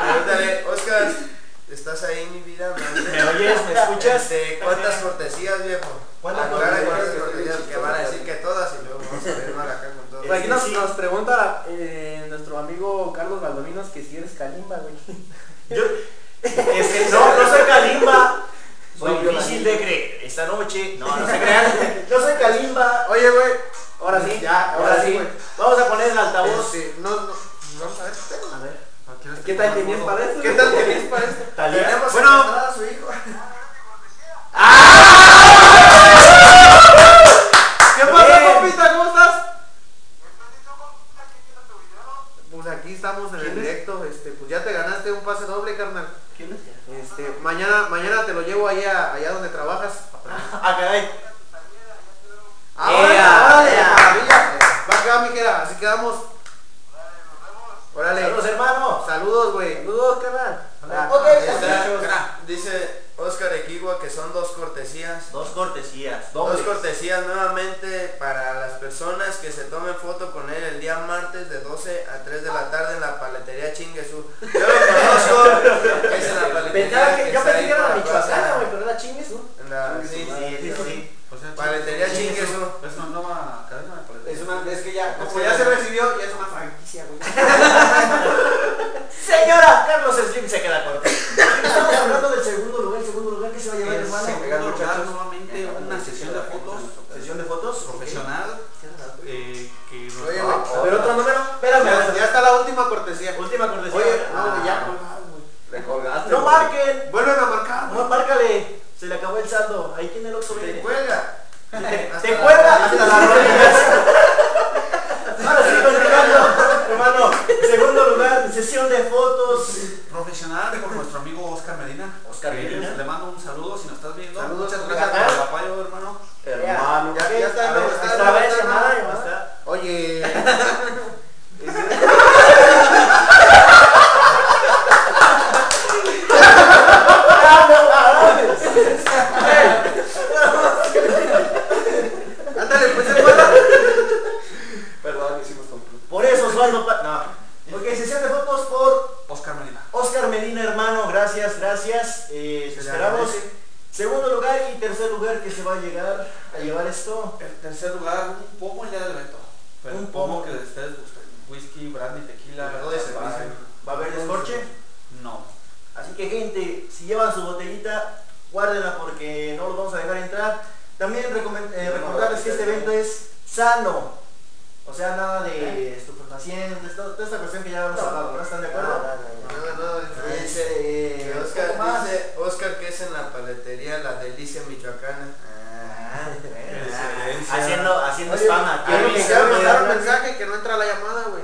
Pregúntale, Oscar, ¿estás ahí mi vida? ¿Me oyes? ¿Me escuchas? Este, ¿Cuántas cortesías, viejo? ¿Cuántas cortesías? Que van a decir que todas y luego vamos a ver mal acá con por aquí nos, Sí. nos pregunta eh, nuestro amigo Carlos Valdominos que si eres Kalimba, güey. Yo, es que no, no soy Kalimba. Soy No, difícil de creer. Esta noche, no, no se crean. Yo soy Kalimba. Oye, güey. Ahora sí, Ya, ahora sí. güey. Vamos a poner el altavoz. Este, no, no. Vamos a ver. A ver. ¿Qué tal tenías para eso? ¿Qué tal tenías para esto? Tenemos Bueno, a su hijo. ¿Qué pasa, Bien. compita? ¿Cómo estás? Pues aquí estamos en el directo, este, pues ya te ganaste un pase doble, carnal. ¿Quién es? Este, mañana, mañana te lo llevo allá, allá donde trabajas. Ah, caray. Ahora, ea. maravilla. Va acá, mijera, así quedamos. Órale. Saludos, hermano. Saludos, güey. Saludos, carnal. Ok, dice Oscar Equigua que son dos cortesías. Dos cortesías. Dos cortesías nuevamente para las personas que se tomen foto con él el día martes de 12 a 3 de la tarde en la paletería Chinguesú. Yo lo conozco, es en la paletería que yo pensé que era la michoacana, güey, pero era chingues, ¿no? En la- sí, Sí, sí, sí. O sea, Paletería Chinguesú. Chinguesú. Es una nueva cadena de paletería. Es una, es que ya, como ya se recibió, ya es una franquicia, güey. Señora, Carlos Slim se queda corto. Estamos hablando del segundo lugar, el segundo lugar que se va a llevar, En hermano. segundo lugar, nuevamente una sesión de fotos Sesión de fotos. profesional eh, que nos Oye, va- A ver, otro número. Espérame. Ya, ya está la última cortesía. Última cortesía. Oye, no, Ah. ya colgaron, güey. Le colgaste. No marquen. Vuelven a marcar. No, márcale. Se le acabó el saldo. Ahí tiene el Oxxo Te cuelga. Te cuelga hasta las rodillas. Ahora sí, continuando, hermano. Segundo lugar, sesión de fotos. profesional por nuestro amigo Oscar Medina. Oscar Medina. Le mando un saludo si nos estás viendo. Saludos, Muchas gracias por el apoyo, hermano. Hermano. Ya, ya está, A ver, está, está, está. llamada. Oye. Ándale, pues se pueda. Perdón, hicimos tonto. Por eso, Osvaldo. Pa- no. Ok, sesión de fotos por Oscar Medina. Oscar Medina, hermano. Gracias, gracias. Eh, esperamos. Segundo lugar y tercer lugar que se va a llegar a llevar esto. En tercer lugar, un pomo el día del evento. Pero Un pomo que ustedes gusten. Whisky, brandy, tequila. ¿Va a haber descorche? No. Así que gente, si llevan su botellita, guárdenla porque no los vamos a dejar entrar. También eh, recordarles que este evento es sano. O sea, nada de estupefacientes, to- toda esta cuestión que ya hemos hablado, ¿no? ¿Están de acuerdo? Nada, nada. Es, eh, Que un Oscar dice, Oscar que es en la paletería La Delicia Michoacana. Ah, Excelencia. haciendo haciendo Oye, spam aquí. que güey, mandaron hablan. mensaje que no entra la llamada, güey.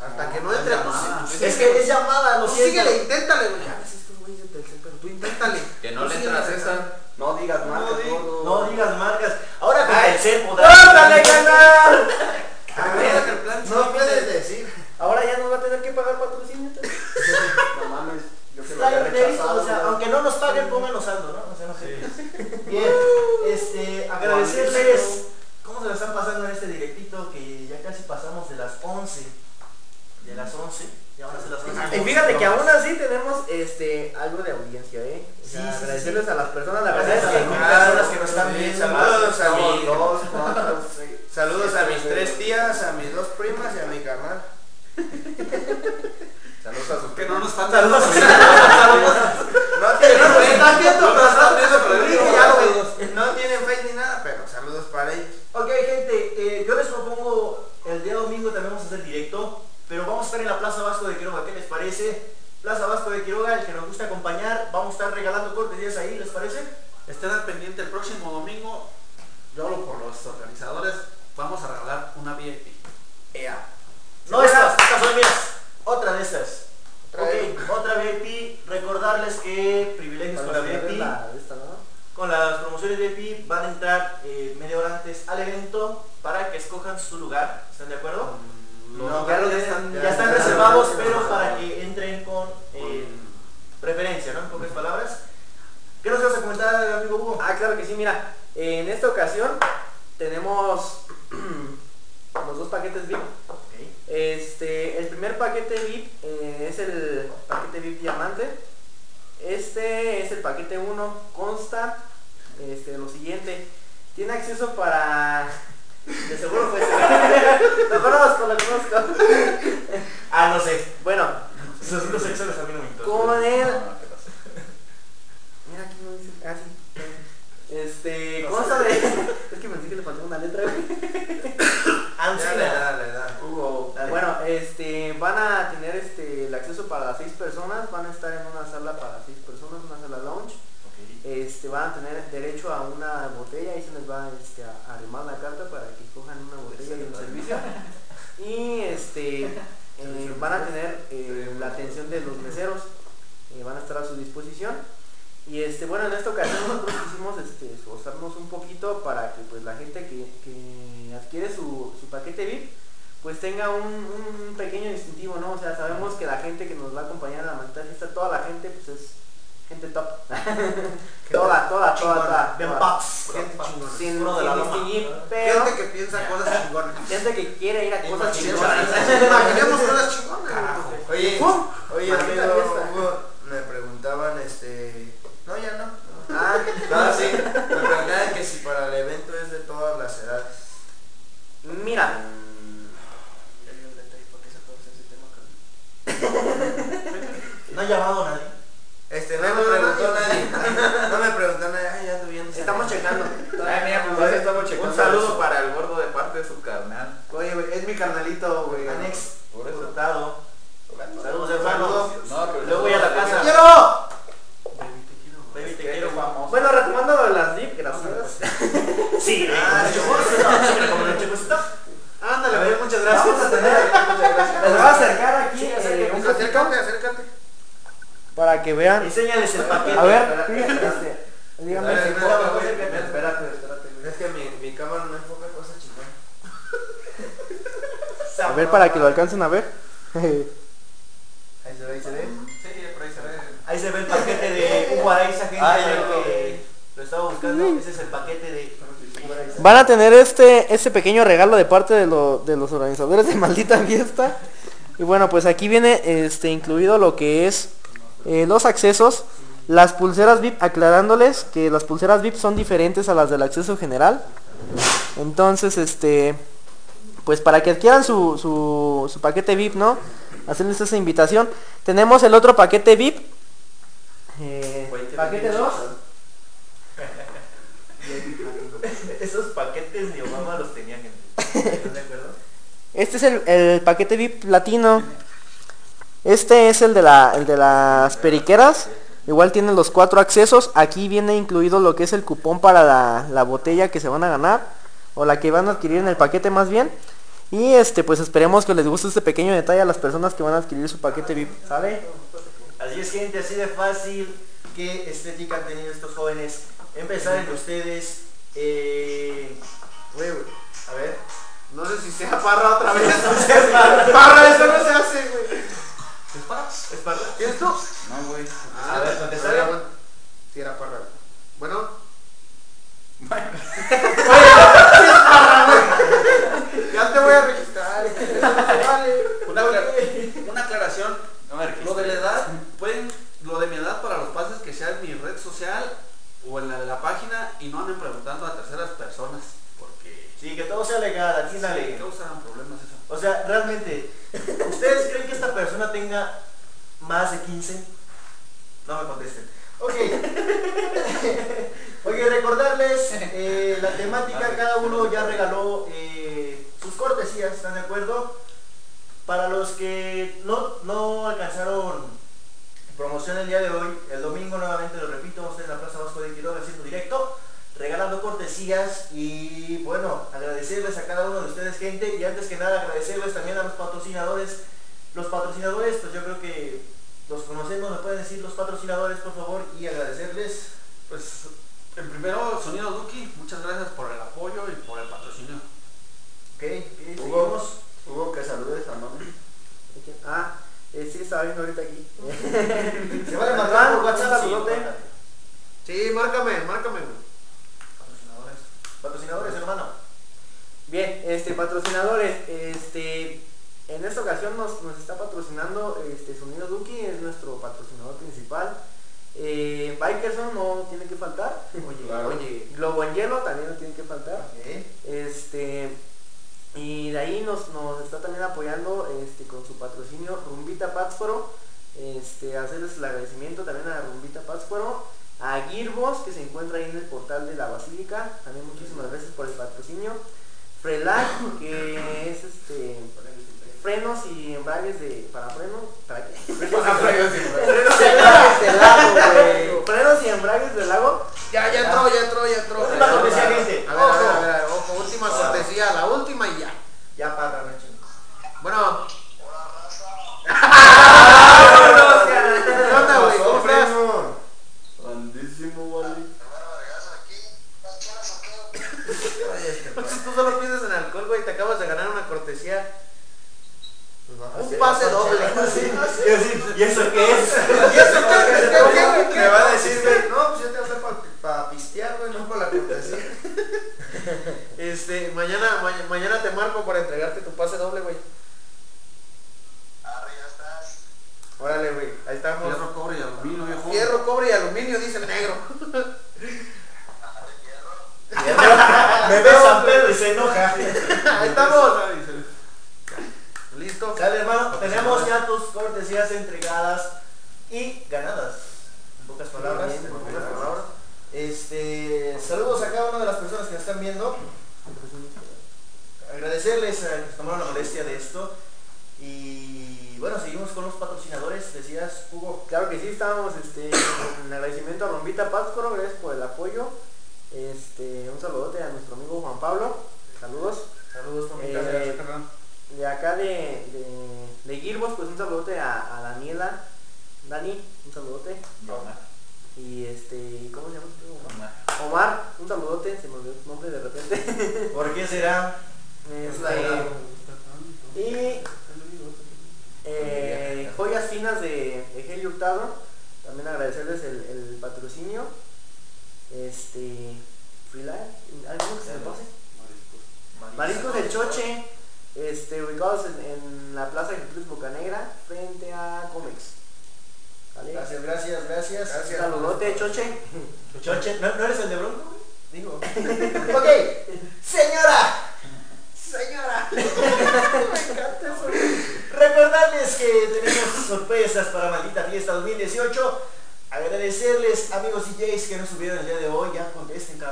Hasta que no entre, tú llamada. sí- Es que es llamada, lo Tú siento. síguele, inténtale, güey. A veces estos güeyes de Telcel, pero tú inténtale. Que no Tú le síguele, entra César. No digas marcas. No digas marcas. Ahora con. Telcel podrás. ¡Ándale, canal! Recuerda que el plan No puedes decir. Ahora ya nos va a tener que pagar patrocinio. No mames. Yo se lo había rechazado. o sea, aunque no nos paguen, pónganos saldo, ¿no? O sea, no sé. Sí. Bien, este, agradecerles cómo se la están pasando en este directito que ya casi pasamos de las 11. De las 11, ya van a ser las 11. Y fíjate que aún así tenemos este algo de audiencia, ¿eh? O sea, Sí, agradecerles sí. a las personas, la verdad es que personas que nos están viendo. saludos a mi- Dos. Saludos a mis tres tías, a mis dos primas y a mi carnal. Saludos a sus Que no nos están Saludos. No tienen No están viendo, No pero están viendo, pero tienen face ni nada, pero saludos para ellos. Ok, gente, eh, yo les propongo el día domingo también vamos a hacer directo, pero vamos a estar en la Plaza Vasco de Quiroga, ¿qué les parece? Plaza Vasco de Quiroga, el que nos gusta acompañar, vamos a estar regalando cortesías ahí, ¿les parece? Estén al pendiente el próximo domingo. Yo hablo por los organizadores. Vamos a regalar una VIP. Ea. No estas, estas son mías. Otra de estas. Otra ok, otra VIP. Recordarles que privilegios con la VIP. esta, ¿no? Con las promociones VIP van a entrar eh, media hora antes al evento para que escojan su lugar. ¿Están de acuerdo? Los No, ya, ya están, ya están reservados, pero para que entren con, eh, preferencia, ¿no? En pocas palabras. ¿Qué nos vas a comentar, amigo Hugo? Ah, claro que sí, mira, en esta ocasión tenemos los dos paquetes VIP. Este, el primer paquete VIP eh, es el paquete VIP diamante. Este es el paquete 1, consta este, lo siguiente. Tiene acceso para... De seguro fue... lo conozco, lo conozco. Ah, no sé. Bueno, Esos cinco sexuales a mí no me interesan. con el... No, ¿qué pasa? Mira aquí no dice... Ah, sí. Este, consta de... es que me dije que le faltó una letra. Ancina. la edad, la edad. Hugo, bueno, este, van a tener este, el acceso para seis personas, van a estar en una sala para seis personas, una sala lounge, este, van a tener derecho a una botella y se les va este, a arrimar la carta para que cojan una botella y este, eh, van a tener eh, la atención de los meseros, eh, van a estar a su disposición. Y este, bueno, en esta ocasión nosotros quisimos este, esforzarnos un poquito para que pues la gente que, que adquiere su, su paquete VIP pues tenga un, un pequeño distintivo, ¿no? O sea, sabemos que la gente que nos va a acompañar a la maldita fiesta, toda la gente pues es gente top. toda, toda, toda, toda. Bien toda. pops. Gente chingona. Sin, Uno de sin la loma. distinguir, pero Gente que piensa cosas chingonas. gente que quiere ir a cosas chingonas. Imaginemos cosas chingonas. Oye, oye amigo, me preguntaban, este... No, ya no. Ah, No, sí, me preguntaban que si para el evento es de todas las edades. mira, No ha llamado a nadie. Este, no me preguntó nadie. No me preguntó nadie. Ay, ya ando viendo. estamos checando. Ay, mira, pues, estamos Un checando. saludo para el gordo de parte de su carnal. Oye, güey, es mi carnalito, güey. Anex. Por eso. Saludos, hermano. No, pero Luego voy a la casa. ¡Quiero! Baby, te quiero. Bueno, retomando lo de las VIP, gracias. Sí, Ah, ah, sí. chocosito. Ándale, güey, muchas gracias. Vamos a tener Muchas gracias. Les voy a acercar aquí Sí, eh, un Acércate, acércate. Para que vean. Enséñales el paquete. A ver, Espérate. fíjate, este, dígame. Espérate, si espérate. Espérate. Es que mi, mi cámara no enfoca cosas chingonas. A ver, para que lo alcancen a ver. Ahí se ve, ahí se ve. Sí, por ahí se ve. Ahí se ve el paquete de Hugo Araiza, gente. Ah, que lo estaba buscando. Ese es el paquete de. Van a tener este, este pequeño regalo de parte de, lo- de los organizadores de Maldita Fiesta. Y bueno, pues aquí viene este incluido lo que es eh, los accesos. Las pulseras VIP, aclarándoles que las pulseras VIP son diferentes a las del acceso general. Entonces, este, pues para que adquieran su, su, su paquete VIP, ¿no? Hacerles esa invitación. Tenemos el otro paquete VIP. eh, paquete 2. Esos paquetes de Obama los tenía gente. ¿Estás de acuerdo? Este es el, el paquete VIP platino. Este es el de, la, el de las periqueras. Igual tiene los cuatro accesos. Aquí viene incluido lo que es el cupón para la, la botella que se van a ganar. O la que van a adquirir en el paquete más bien. Y este pues esperemos que les guste este pequeño detalle a las personas que van a adquirir su paquete VIP. ¿Sale? Así es gente, así de fácil. ¿Qué estética han tenido estos jóvenes? Empezar en ustedes. Eh, a ver. No sé si sea parra otra vez. parra, eso no se hace, güey. ¿Es para? ¿Es para? ¿Tienes tú? No, güey. A ver, contestar. Ah, bueno. Sí, era güey. Bueno. Ya te voy a registrar. No vale. Una, una aclaración. Lo de la edad, pueden, lo de mi edad para los pases que sea en mi red social o en la de la página y no anden preguntando a terceras personas porque Sí, que todo sea legal, aquí sí, dale. eso. O sea, realmente, ¿ustedes creen que esta persona tenga más de 15? No me contesten. Ok. Oye, recordarles eh, la temática, cada uno ya regaló eh, sus cortesías, ¿están de acuerdo? Para los que no, no alcanzaron promoción el día de hoy, el domingo nuevamente lo repito, vamos a estar en la Plaza Vasco de Quiroga haciendo directo, regalando cortesías y bueno, agradecerles a cada uno de ustedes gente y antes que nada agradecerles también a los patrocinadores. Los patrocinadores, pues yo creo que los conocemos, me pueden decir los patrocinadores por favor y agradecerles. Pues en primero Sonido Duki, muchas gracias por el apoyo y por el patrocinio. Ok, ok, Hugo, seguimos. Hugo, que saludes a mami. Ah, eh, sí, estaba viendo ahorita aquí. Se va Iván, por un WhatsApp. sí, márcame, márcame, güey. Patrocinadores. Hermano. Bien, este, patrocinadores, este, en esta ocasión nos, nos está patrocinando este, Sonido Duki, es nuestro patrocinador principal. Eh, Bikerson no tiene que faltar. Oye, Claro. oye. Globo en hielo también no tiene que faltar. Este, y de ahí nos, nos está también apoyando este, con su patrocinio Rumbita Pátzcuaro. Este, hacerles el agradecimiento también a Rumbita Pátzcuaro, a que se encuentra ahí en el portal de la Basílica. También muchísimas gracias por el patrocinio. Frelac, que es este frenos y embragues de para freno,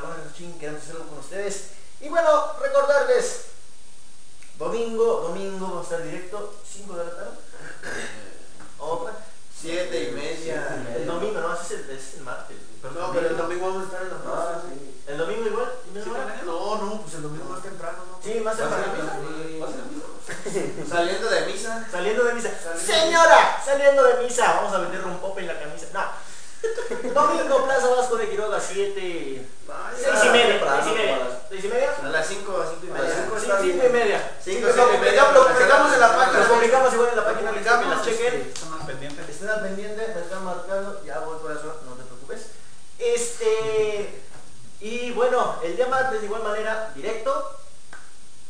Cabrones, ching, queremos hacerlo con ustedes. Y bueno, recordarles. Domingo, domingo vamos a estar directo, 5 de la tarde. Otra. Siete y media. El domingo, no, es el, es el martes. No, pero el domingo vamos a estar en la Ah, plaza. sí. ¿El domingo igual? ¿Y misma hora? No, no, pues el domingo más temprano, ¿no? Sí, más temprano. Saliendo de misa. Saliendo de misa. Saliendo de Señora, saliendo de misa. Vamos a meter un pop en la camisa. No. Domingo, Plaza Vasco de Quiroga, 7. Seis y media. Seis y media. ¿Seis y media? A las 5, a 5 y media. cinco, cinco y media. Cinco, Sí, siete lo y media. publicamos- Lo publicamos en la página. Lo publicamos igual en la página. Publicamos, chequen. Están al pendiente. Estén al pendiente, me están marcando, ya voy corazón, no te preocupes. Este, y bueno, el día martes de igual manera, directo,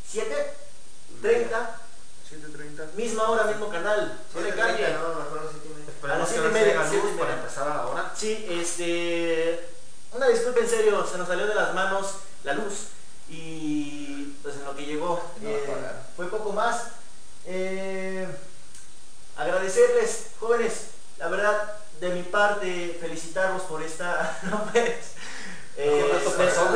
7, 30, 7.30. misma hora, mismo canal, no le 7:30, cambie. no, mejor 7. A las Esperemos siete que y no media, para empezar a la hora. Sí, este, una disculpa en serio, se nos salió de las manos la luz y pues en lo que llegó No, eh, fue poco más. Eh, agradecerles, jóvenes, la verdad, de mi parte, felicitarlos por esta, no pues, eh, Mejor de tu persona,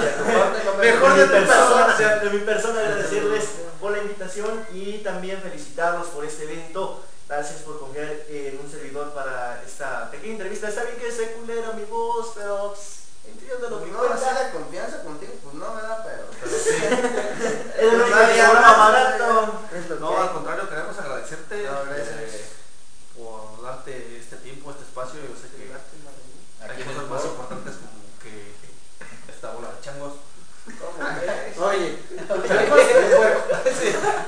Mejor de tu persona. de mi persona agradecerles por la invitación y también felicitarlos por este evento. Gracias por confiar en un servidor para esta pequeña entrevista. Está bien que es culera mi voz, pero pues, entiendo lo que No, cuenta. así de confianza contigo, pues no me da, pero. pero sí. Es programa más, barato. Es lo No, que al contrario, queremos agradecerte No, gracias. eh, por darte este tiempo, este espacio. Yo sé que Aquí hay cosas más importantes como que esta bola de changos. Oye,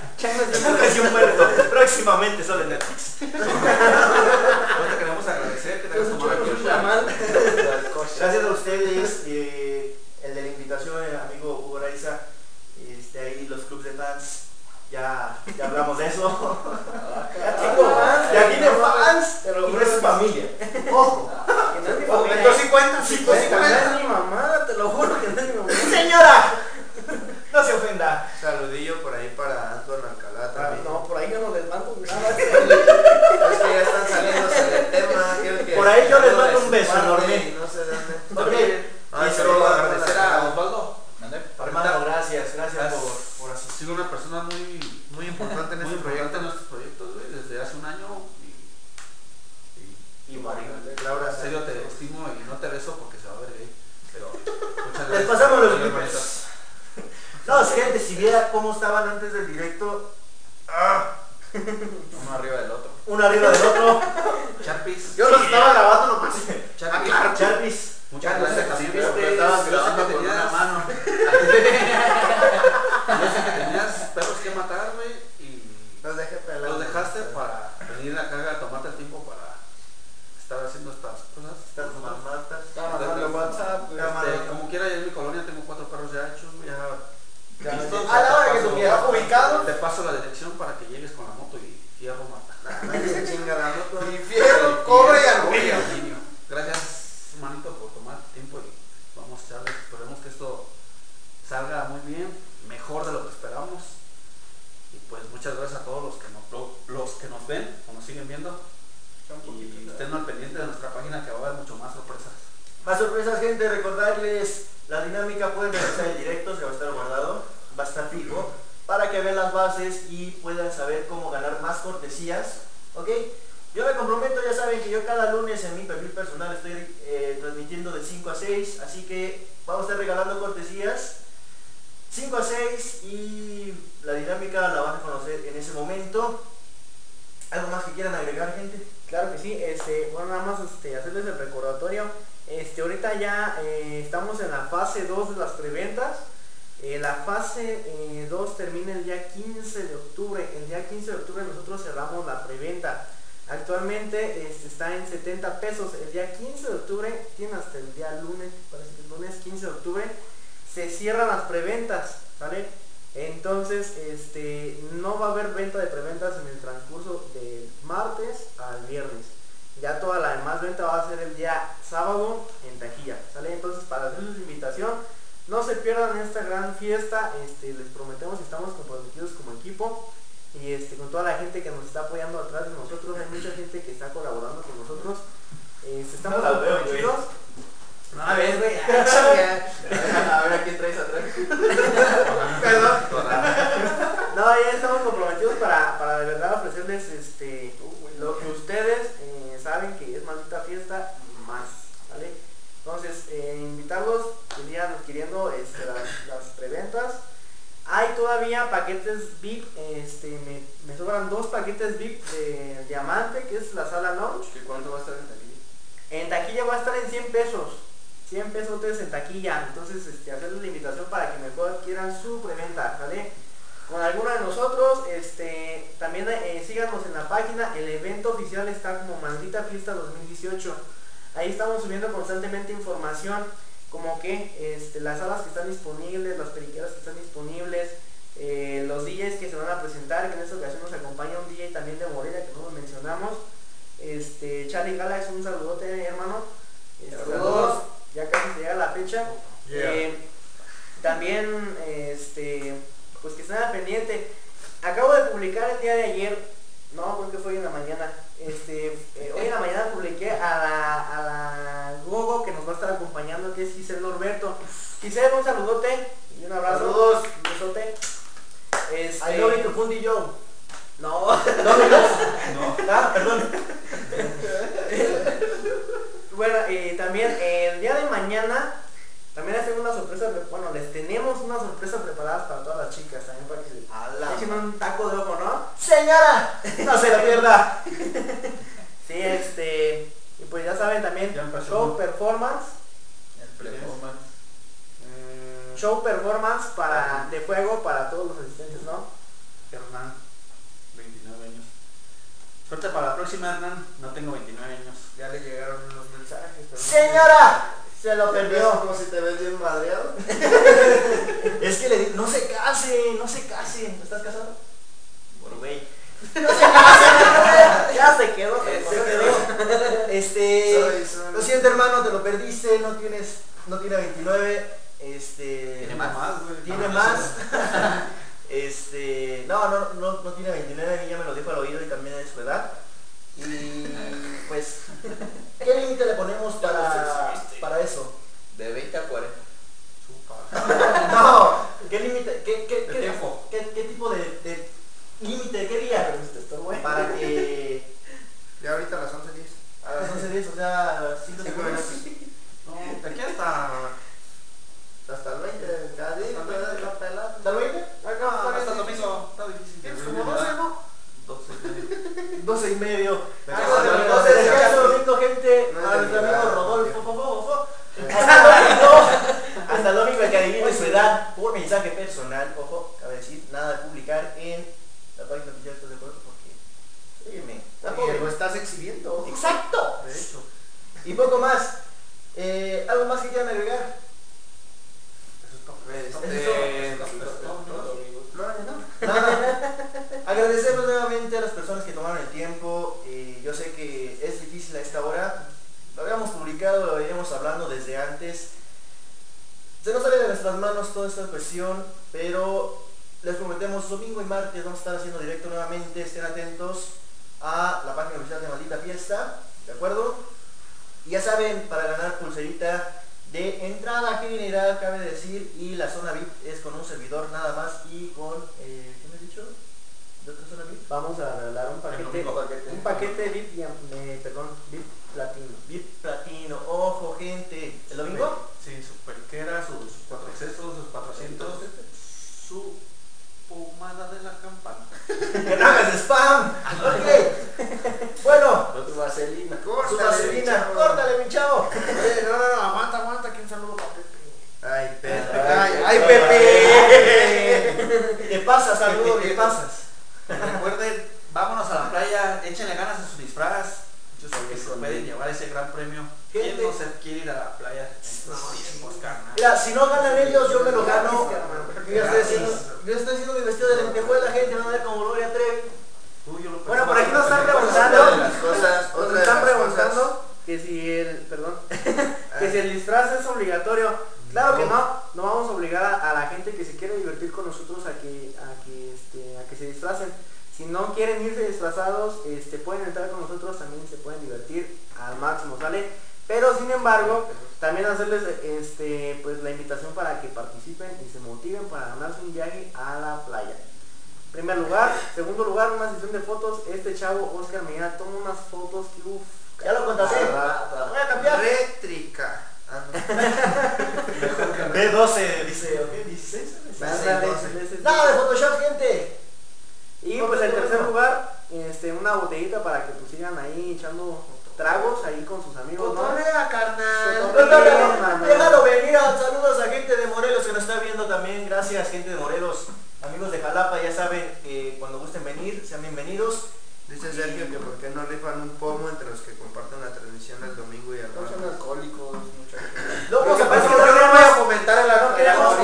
Un muerto. Próximamente solo en Netflix. No te queremos agradecer que te hayas tomado el mal. Gracias a ustedes, eh, el de la invitación, el amigo Hugo Raiza, este, ahí los clubs de fans, ya, ya hablamos de eso. ya tengo fans, ya tiene fans, Pero y no es su familia. Ojo, Que no es mi familia. entonces sí cuentan, sí Que cuentan. no es mi mamá, te lo juro que no es mi mamá. Señora, no se ofenda. Saludillo por ahí para Anton Alcalá Ah, también. No, por ahí yo no. Es ya están saliéndose del tema. Por ahí yo les para hacerles invitación, no se pierdan esta gran fiesta, este, les prometemos que estamos comprometidos como equipo y este, con toda la gente que nos está apoyando atrás de nosotros, hay mucha gente que está colaborando con nosotros. Este, estamos No la veo, güey. comprometidos. A ver, güey. A ver a quién traes atrás. Perdón. No, ya estamos comprometidos para, para de verdad ofrecerles este, lo que ustedes eh, saben que es maldita fiesta y más, ¿vale? Entonces, eh, invitarlos que sigan adquiriendo este, las, las preventas. Hay todavía paquetes VIP, este, me, me sobran dos paquetes VIP de diamante, que es la sala lounge. ¿Y cuánto va a estar en taquilla? En taquilla va a estar en 100 pesos. 100 pesos en taquilla. Entonces, este, hacerles la invitación para que mejor adquieran su preventa, ¿vale? Con alguno de nosotros, este, también eh, síganos en la página. El evento oficial está como Maldita Fiesta 2018. Ahí estamos subiendo constantemente información como que este, las salas que están disponibles, las periqueras que están disponibles, eh, los DJs que se van a presentar, que en esta ocasión nos acompaña un DJ también de Morelia que no lo mencionamos. Este, Charlie Galax, un saludote hermano. Este, saludos. Ya casi se llega la fecha. Eh, también, este, pues que estén al pendiente. Acabo de publicar el día de ayer, no, creo que fue en la mañana. Este, eh, hoy en la mañana publiqué a la, a la Gogo que nos va a estar acompañando, que es Giselle Norberto. Giselle, un saludote y un abrazo. Saludos. Un besote. Este, I love you, Fundi Joe. no, No, Ah, perdón. Bueno, y también eh, el día de mañana también les tengo una sorpresa, pre- bueno, les tenemos una sorpresa preparadas para todas las chicas también para que se echen un taco de ojo, ¿no? Señora, no se la pierda. Sí, este, y pues ya saben también, Ya show performance, El performance. mm, show performance para, de fuego para todos los asistentes, ¿no? Hernán, 29 años. Suerte para la próxima, Hernán. No tengo 29 años. Ya le llegaron unos mensajes. pero Se lo perdió. como si te ves bien madreado. Es que le di, no se case, no se case. ¿Estás casado? Bueno, güey. No se case, Ya se quedó. se quedó. Este, Soy- soy- lo siento hermano, te lo perdiste, no tienes, no tiene 29, este, Tiene más, güey. tiene más, este, no, no, no, no tiene 29, a mí ya me lo dijo al oído y también es su edad, y pues, ¿qué límite le ponemos para, para eso? De 20 a 40. No, ¿qué límite, qué, qué, De qué, tiempo. qué, qué tipo de, de límite, qué día? Para que Ya ahorita a las 11.10. a las 11.10, o sea, 5 Cinco segundos. minutos. No, de aquí hasta. Hasta el 20, cada día, Hasta el 20. la pelada. ¿Hasta el 20? No, hasta el domingo. Está difícil. Tienes como 12, ¿no? 12. 12 y medio. Me Ah, acabo de entonces, acordar de descanso Castro. domingo, gente, a nuestro amigo edad, Rodolfo, tío. fo, fo, fo, fo. Hasta domingo, hasta el domingo que adivine su edad por mensaje personal, ojo, cabe decir, nada de publicar en la página oficial, ¿estás de acuerdo? Porque, óyeme, Oye, lo estás exhibiendo. Exacto. De hecho. Y poco más. Eh, ¿Algo más que quieran agregar? Eso. no, no. Nada. Agradecemos nuevamente a las personas que tomaron el tiempo. eh, yo sé que es difícil a esta hora. Lo habíamos publicado, lo veníamos hablando desde antes. Se nos sale de nuestras manos toda esta cuestión, pero les prometemos domingo y martes vamos a estar haciendo directo nuevamente. Estén atentos a la página oficial de Maldita Fiesta, ¿de acuerdo? Y ya saben, para ganar pulserita de entrada general, cabe decir, y la zona VIP es con un servidor nada más y con, eh, ¿qué me has dicho? ¿De otra zona VIP? Vamos a regalar un paquete, un paquete VIP, y, eh, perdón, VIP platino. VIP platino, ojo gente, ¿el domingo? Sí, su periquera, sus cuatro excesos, sus 400, su pomada de la campana. ¡Que no hagas spam! Ok, bueno, Tu vaselina. su vaselina, córtale mi chavo. Oye, no, no, no, aguanta, aguanta, aquí un saludo para Pepe. Ay, Pepe. Ay, Ay, Pepe. ¿Qué pasa, saludo? ¿Qué pasas? Recuerden, vámonos a la playa, échenle ganas a su disfraz. Porque se pueden llevar ese gran premio. ¿Quién Gente. no se quiere ir a la playa carnal? Mira, si no ganan ellos, yo me lo gano. Yo ya estoy haciendo, yo estoy haciendo mi vestido de lentejuela, gente, no me como Gloria Trevi. Tú, yo lo Bueno, por aquí nos están preguntando. Cosas, Nos están preguntando que si el, perdón, que si el disfraz es obligatorio. Claro que no, no vamos a obligar a, a la gente que se quiere divertir con nosotros a que, a que, este, a que se disfracen. Si no quieren irse disfrazados, este, pueden entrar con nosotros, también se pueden divertir al máximo, ¿sale? Pero sin embargo, también hacerles este, pues, la invitación para que participen y se motiven para ganarse un viaje a la playa. Primer lugar, segundo lugar, una sesión de fotos. Este chavo, Oscar Miguel, toma unas fotos que uff. Ya lo contaste. Voy a cambiar. Rétrica. Ah, no. B12, dice, ok, 16. Ándale, doce. ese es- Nada de Photoshop, gente. Y pues el tercer lugar, este, una botellita para que pues sigan ahí echando tragos ahí con sus amigos, ¿no? Cotonea, carnal. Cotonea. Déjalo venir. Saludos a gente de Morelos que nos está viendo también. Gracias, gente de Morelos. Amigos de Jalapa, ya saben que cuando gusten venir, sean bienvenidos. Dice Sergio que por qué no rifan un pomo entre los que comparten la transmisión el domingo y el No son martes. alcohólicos, muchachos. Vamos a Pues pasar no, no voy a fomentar el No queremos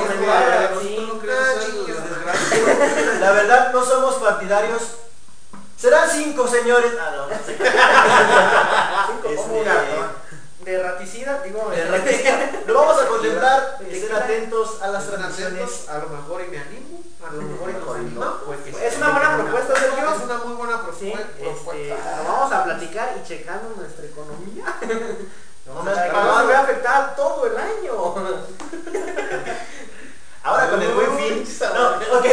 la verdad, no somos partidarios. Serán cinco, señores. Ah, no. Cinco, Este, De raticida, digo. de raticida. Lo vamos a contemplar. Tequila. Estén atentos a las atentos, A lo mejor y me animo, a lo mejor y nos animamos. Pues Es una buena propuesta, Sergio. Es una muy buena propuesta. este, lo vamos a platicar y checando nuestra economía. No me has Para que no pagado. se vea afectar todo el año. Ahora con el buen fin. No, ok.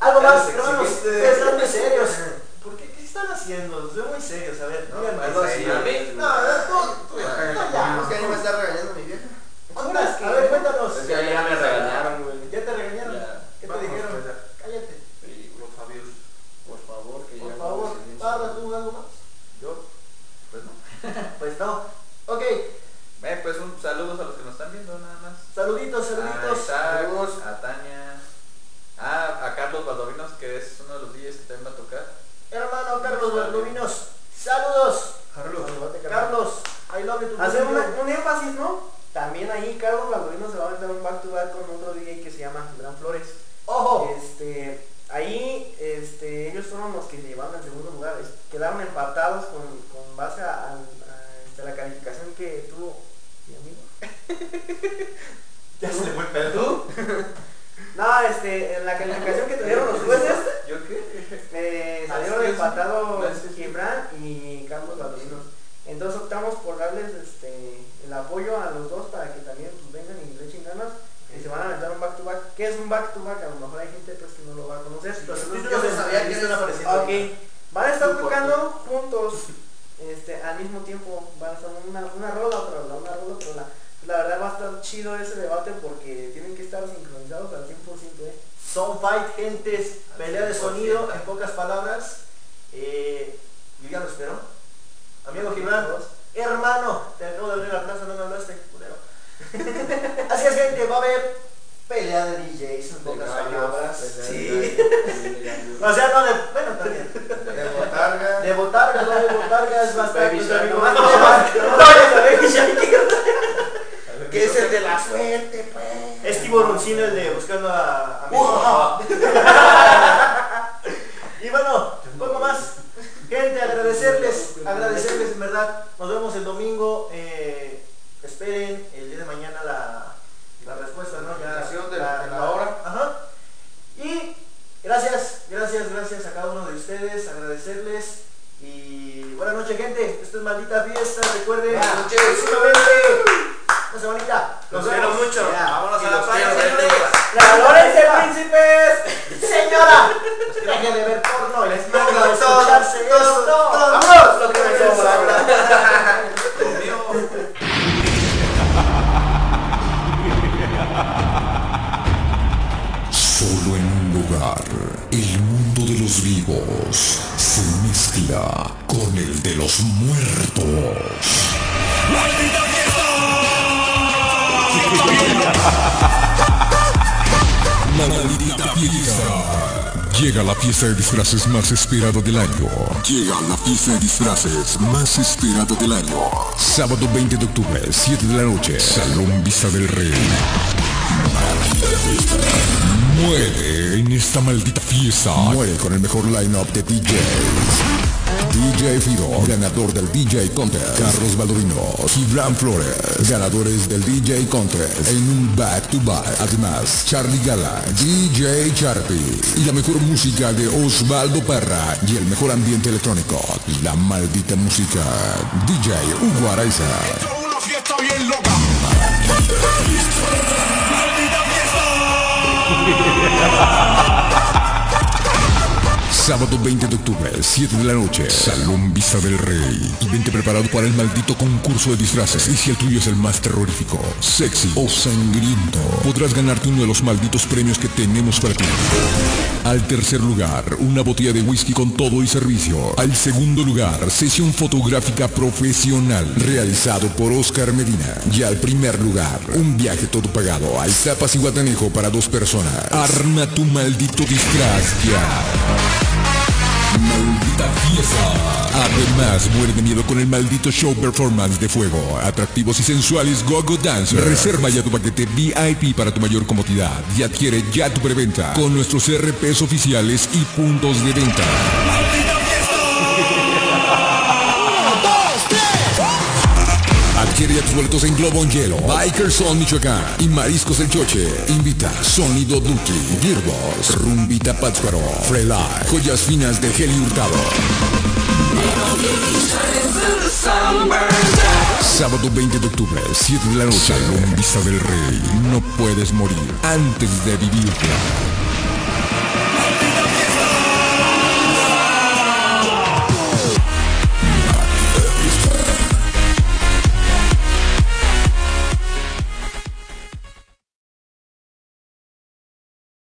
Algo más, hermanos. Ustedes están muy serios. ¿Por qué? ¿Qué están haciendo? Son muy serios. A ver, algo así, No, a ver. no, tú, ya. Es que ahí me está regañando mi vieja. A ver, cuéntanos. Es que ya me regañaron, güey. ¿Ya te regañaron? Ya. ¿Qué te dijeron? pues. Cállate. Los Fabios. Por favor, que Por favor. Parra, ¿tú algo más? Yo, pues no. Pues no. Ok, Eh, pues un saludos a los que saluditos, A saluditos. Isaac, a Tania, a, a Carlos Valdovinos, que es uno de los DJs que también va a tocar. Hermano Carlos Valdovinos, saludos. Carlos. Carlos, I love you. tu Hacer un énfasis, ¿no? también ahí Carlos Valorino se va a aventar un back to back con otro DJ que se llama Gibran Flores. ¡Ojo! Este, ahí este, ellos fueron los que llevaron el segundo lugar. Es- Quedaron empatados con, con base a, a- a, este, la calificación que tuvo mi amigo. Ya se le fue el pedo. No, este, en la calificación que tuvieron los jueces, ¿Yo qué? eh, salieron empatados. Gibran y Carlos Valorino. Entonces optamos por darles este, el apoyo a los dos para que también pues, vengan y le echen ganas. Y se van a aventar un back to back. ¿Qué es un back to back? A lo mejor hay gente pues, que no lo va a conocer. Los yo no sabía que están apareciendo. Ok. Van a estar tocando juntos este, al mismo tiempo. Van a estar una, una rola, otra rola, una rola, otra rola. La verdad va a estar chido ese debate porque tienen que estar sincronizados al 100%. ¿eh? Son fight, gentes, pelea de sonido, en pocas palabras. Eh, yo ya lo espero. Amigo Gibran, hermano, te acabo de abrir la plaza, no me hablaste, culero. Así es, gente, va a haber pelea de DJs, en pocas palabras. Sí. O sea, no de. Bueno, también. De botarga. De botarga, no de botarga es bastante. Baby Shark, nomás no, no, no, nomás- Que es el de la suerte, pues. Es tiburoncino el de buscando a, a mi Uah. Y bueno, poco más. Gente, agradecerles, agradecerles en verdad. Nos vemos el domingo. eh, esperen el día de mañana la, la respuesta, ¿no? De la- de la hora. Ajá. Y gracias, gracias, gracias a cada uno de ustedes. Agradecerles. Y buenas noches, gente. Esto es maldita fiesta. Recuerden, Buenas noches. próximamente, una semanita. Los Nos quiero mucho. Ya. Vámonos Y a la los playa, señores. todas. ¡Ganadores príncipes! Señora, deje de ver porno y les mando a Todo, escucharse todo, esto. ¡Vámonos! Lo que me. Solo en un lugar, el mundo de los vivos se mezcla con el de los muertos. Maldita fiesta. Llega la fiesta de disfraces más esperada del año. Llega la fiesta de disfraces más esperada del año. Sábado 20 de octubre, 7 de la noche. Salón Vista del Rey. Muere en esta maldita fiesta. Muere con el mejor line-up de DJs. DJ Fido, ganador del DJ Contest. Carlos Valdorino, Gibran Flores, ganadores del DJ Contest en un back to back. Además, Charlie Gala, DJ Charpy y la mejor música de Osvaldo Parra y el mejor ambiente electrónico. La maldita música. DJ Hugo Araiza. Esto es una fiesta bien loca. Sábado 20 de octubre, 7 de la noche, Salón Vista del Rey. Y vente preparado para el maldito concurso de disfraces. Y si el tuyo es el más terrorífico, sexy o sangriento, podrás ganarte uno de los malditos premios que tenemos para ti. Al tercer lugar, una botella de whisky con todo y servicio. Al segundo lugar, sesión fotográfica profesional, realizado por Oscar Medina. Y al primer lugar, un viaje todo pagado a Itapas y Guatanejo para dos personas. Arma tu maldito disfraz ya. Además, muere de miedo con el maldito show performance de fuego. Atractivos y sensuales Gogo Dance. Reserva ya tu paquete VIP para tu mayor comodidad y adquiere ya tu preventa con nuestros RPs oficiales y puntos de venta. Adquiere ya tus boletos en Globo en Hielo, Bikers Son Michoacán y Mariscos El Choche. Invita Sonido Duki, Gearbox, Rumbita Pátzcuaro, Freelite, Joyas Finas de Heli Hurtado. Sábado 20 de octubre, 7 de la noche, Salón Vista del Rey. No puedes morir antes de vivirla.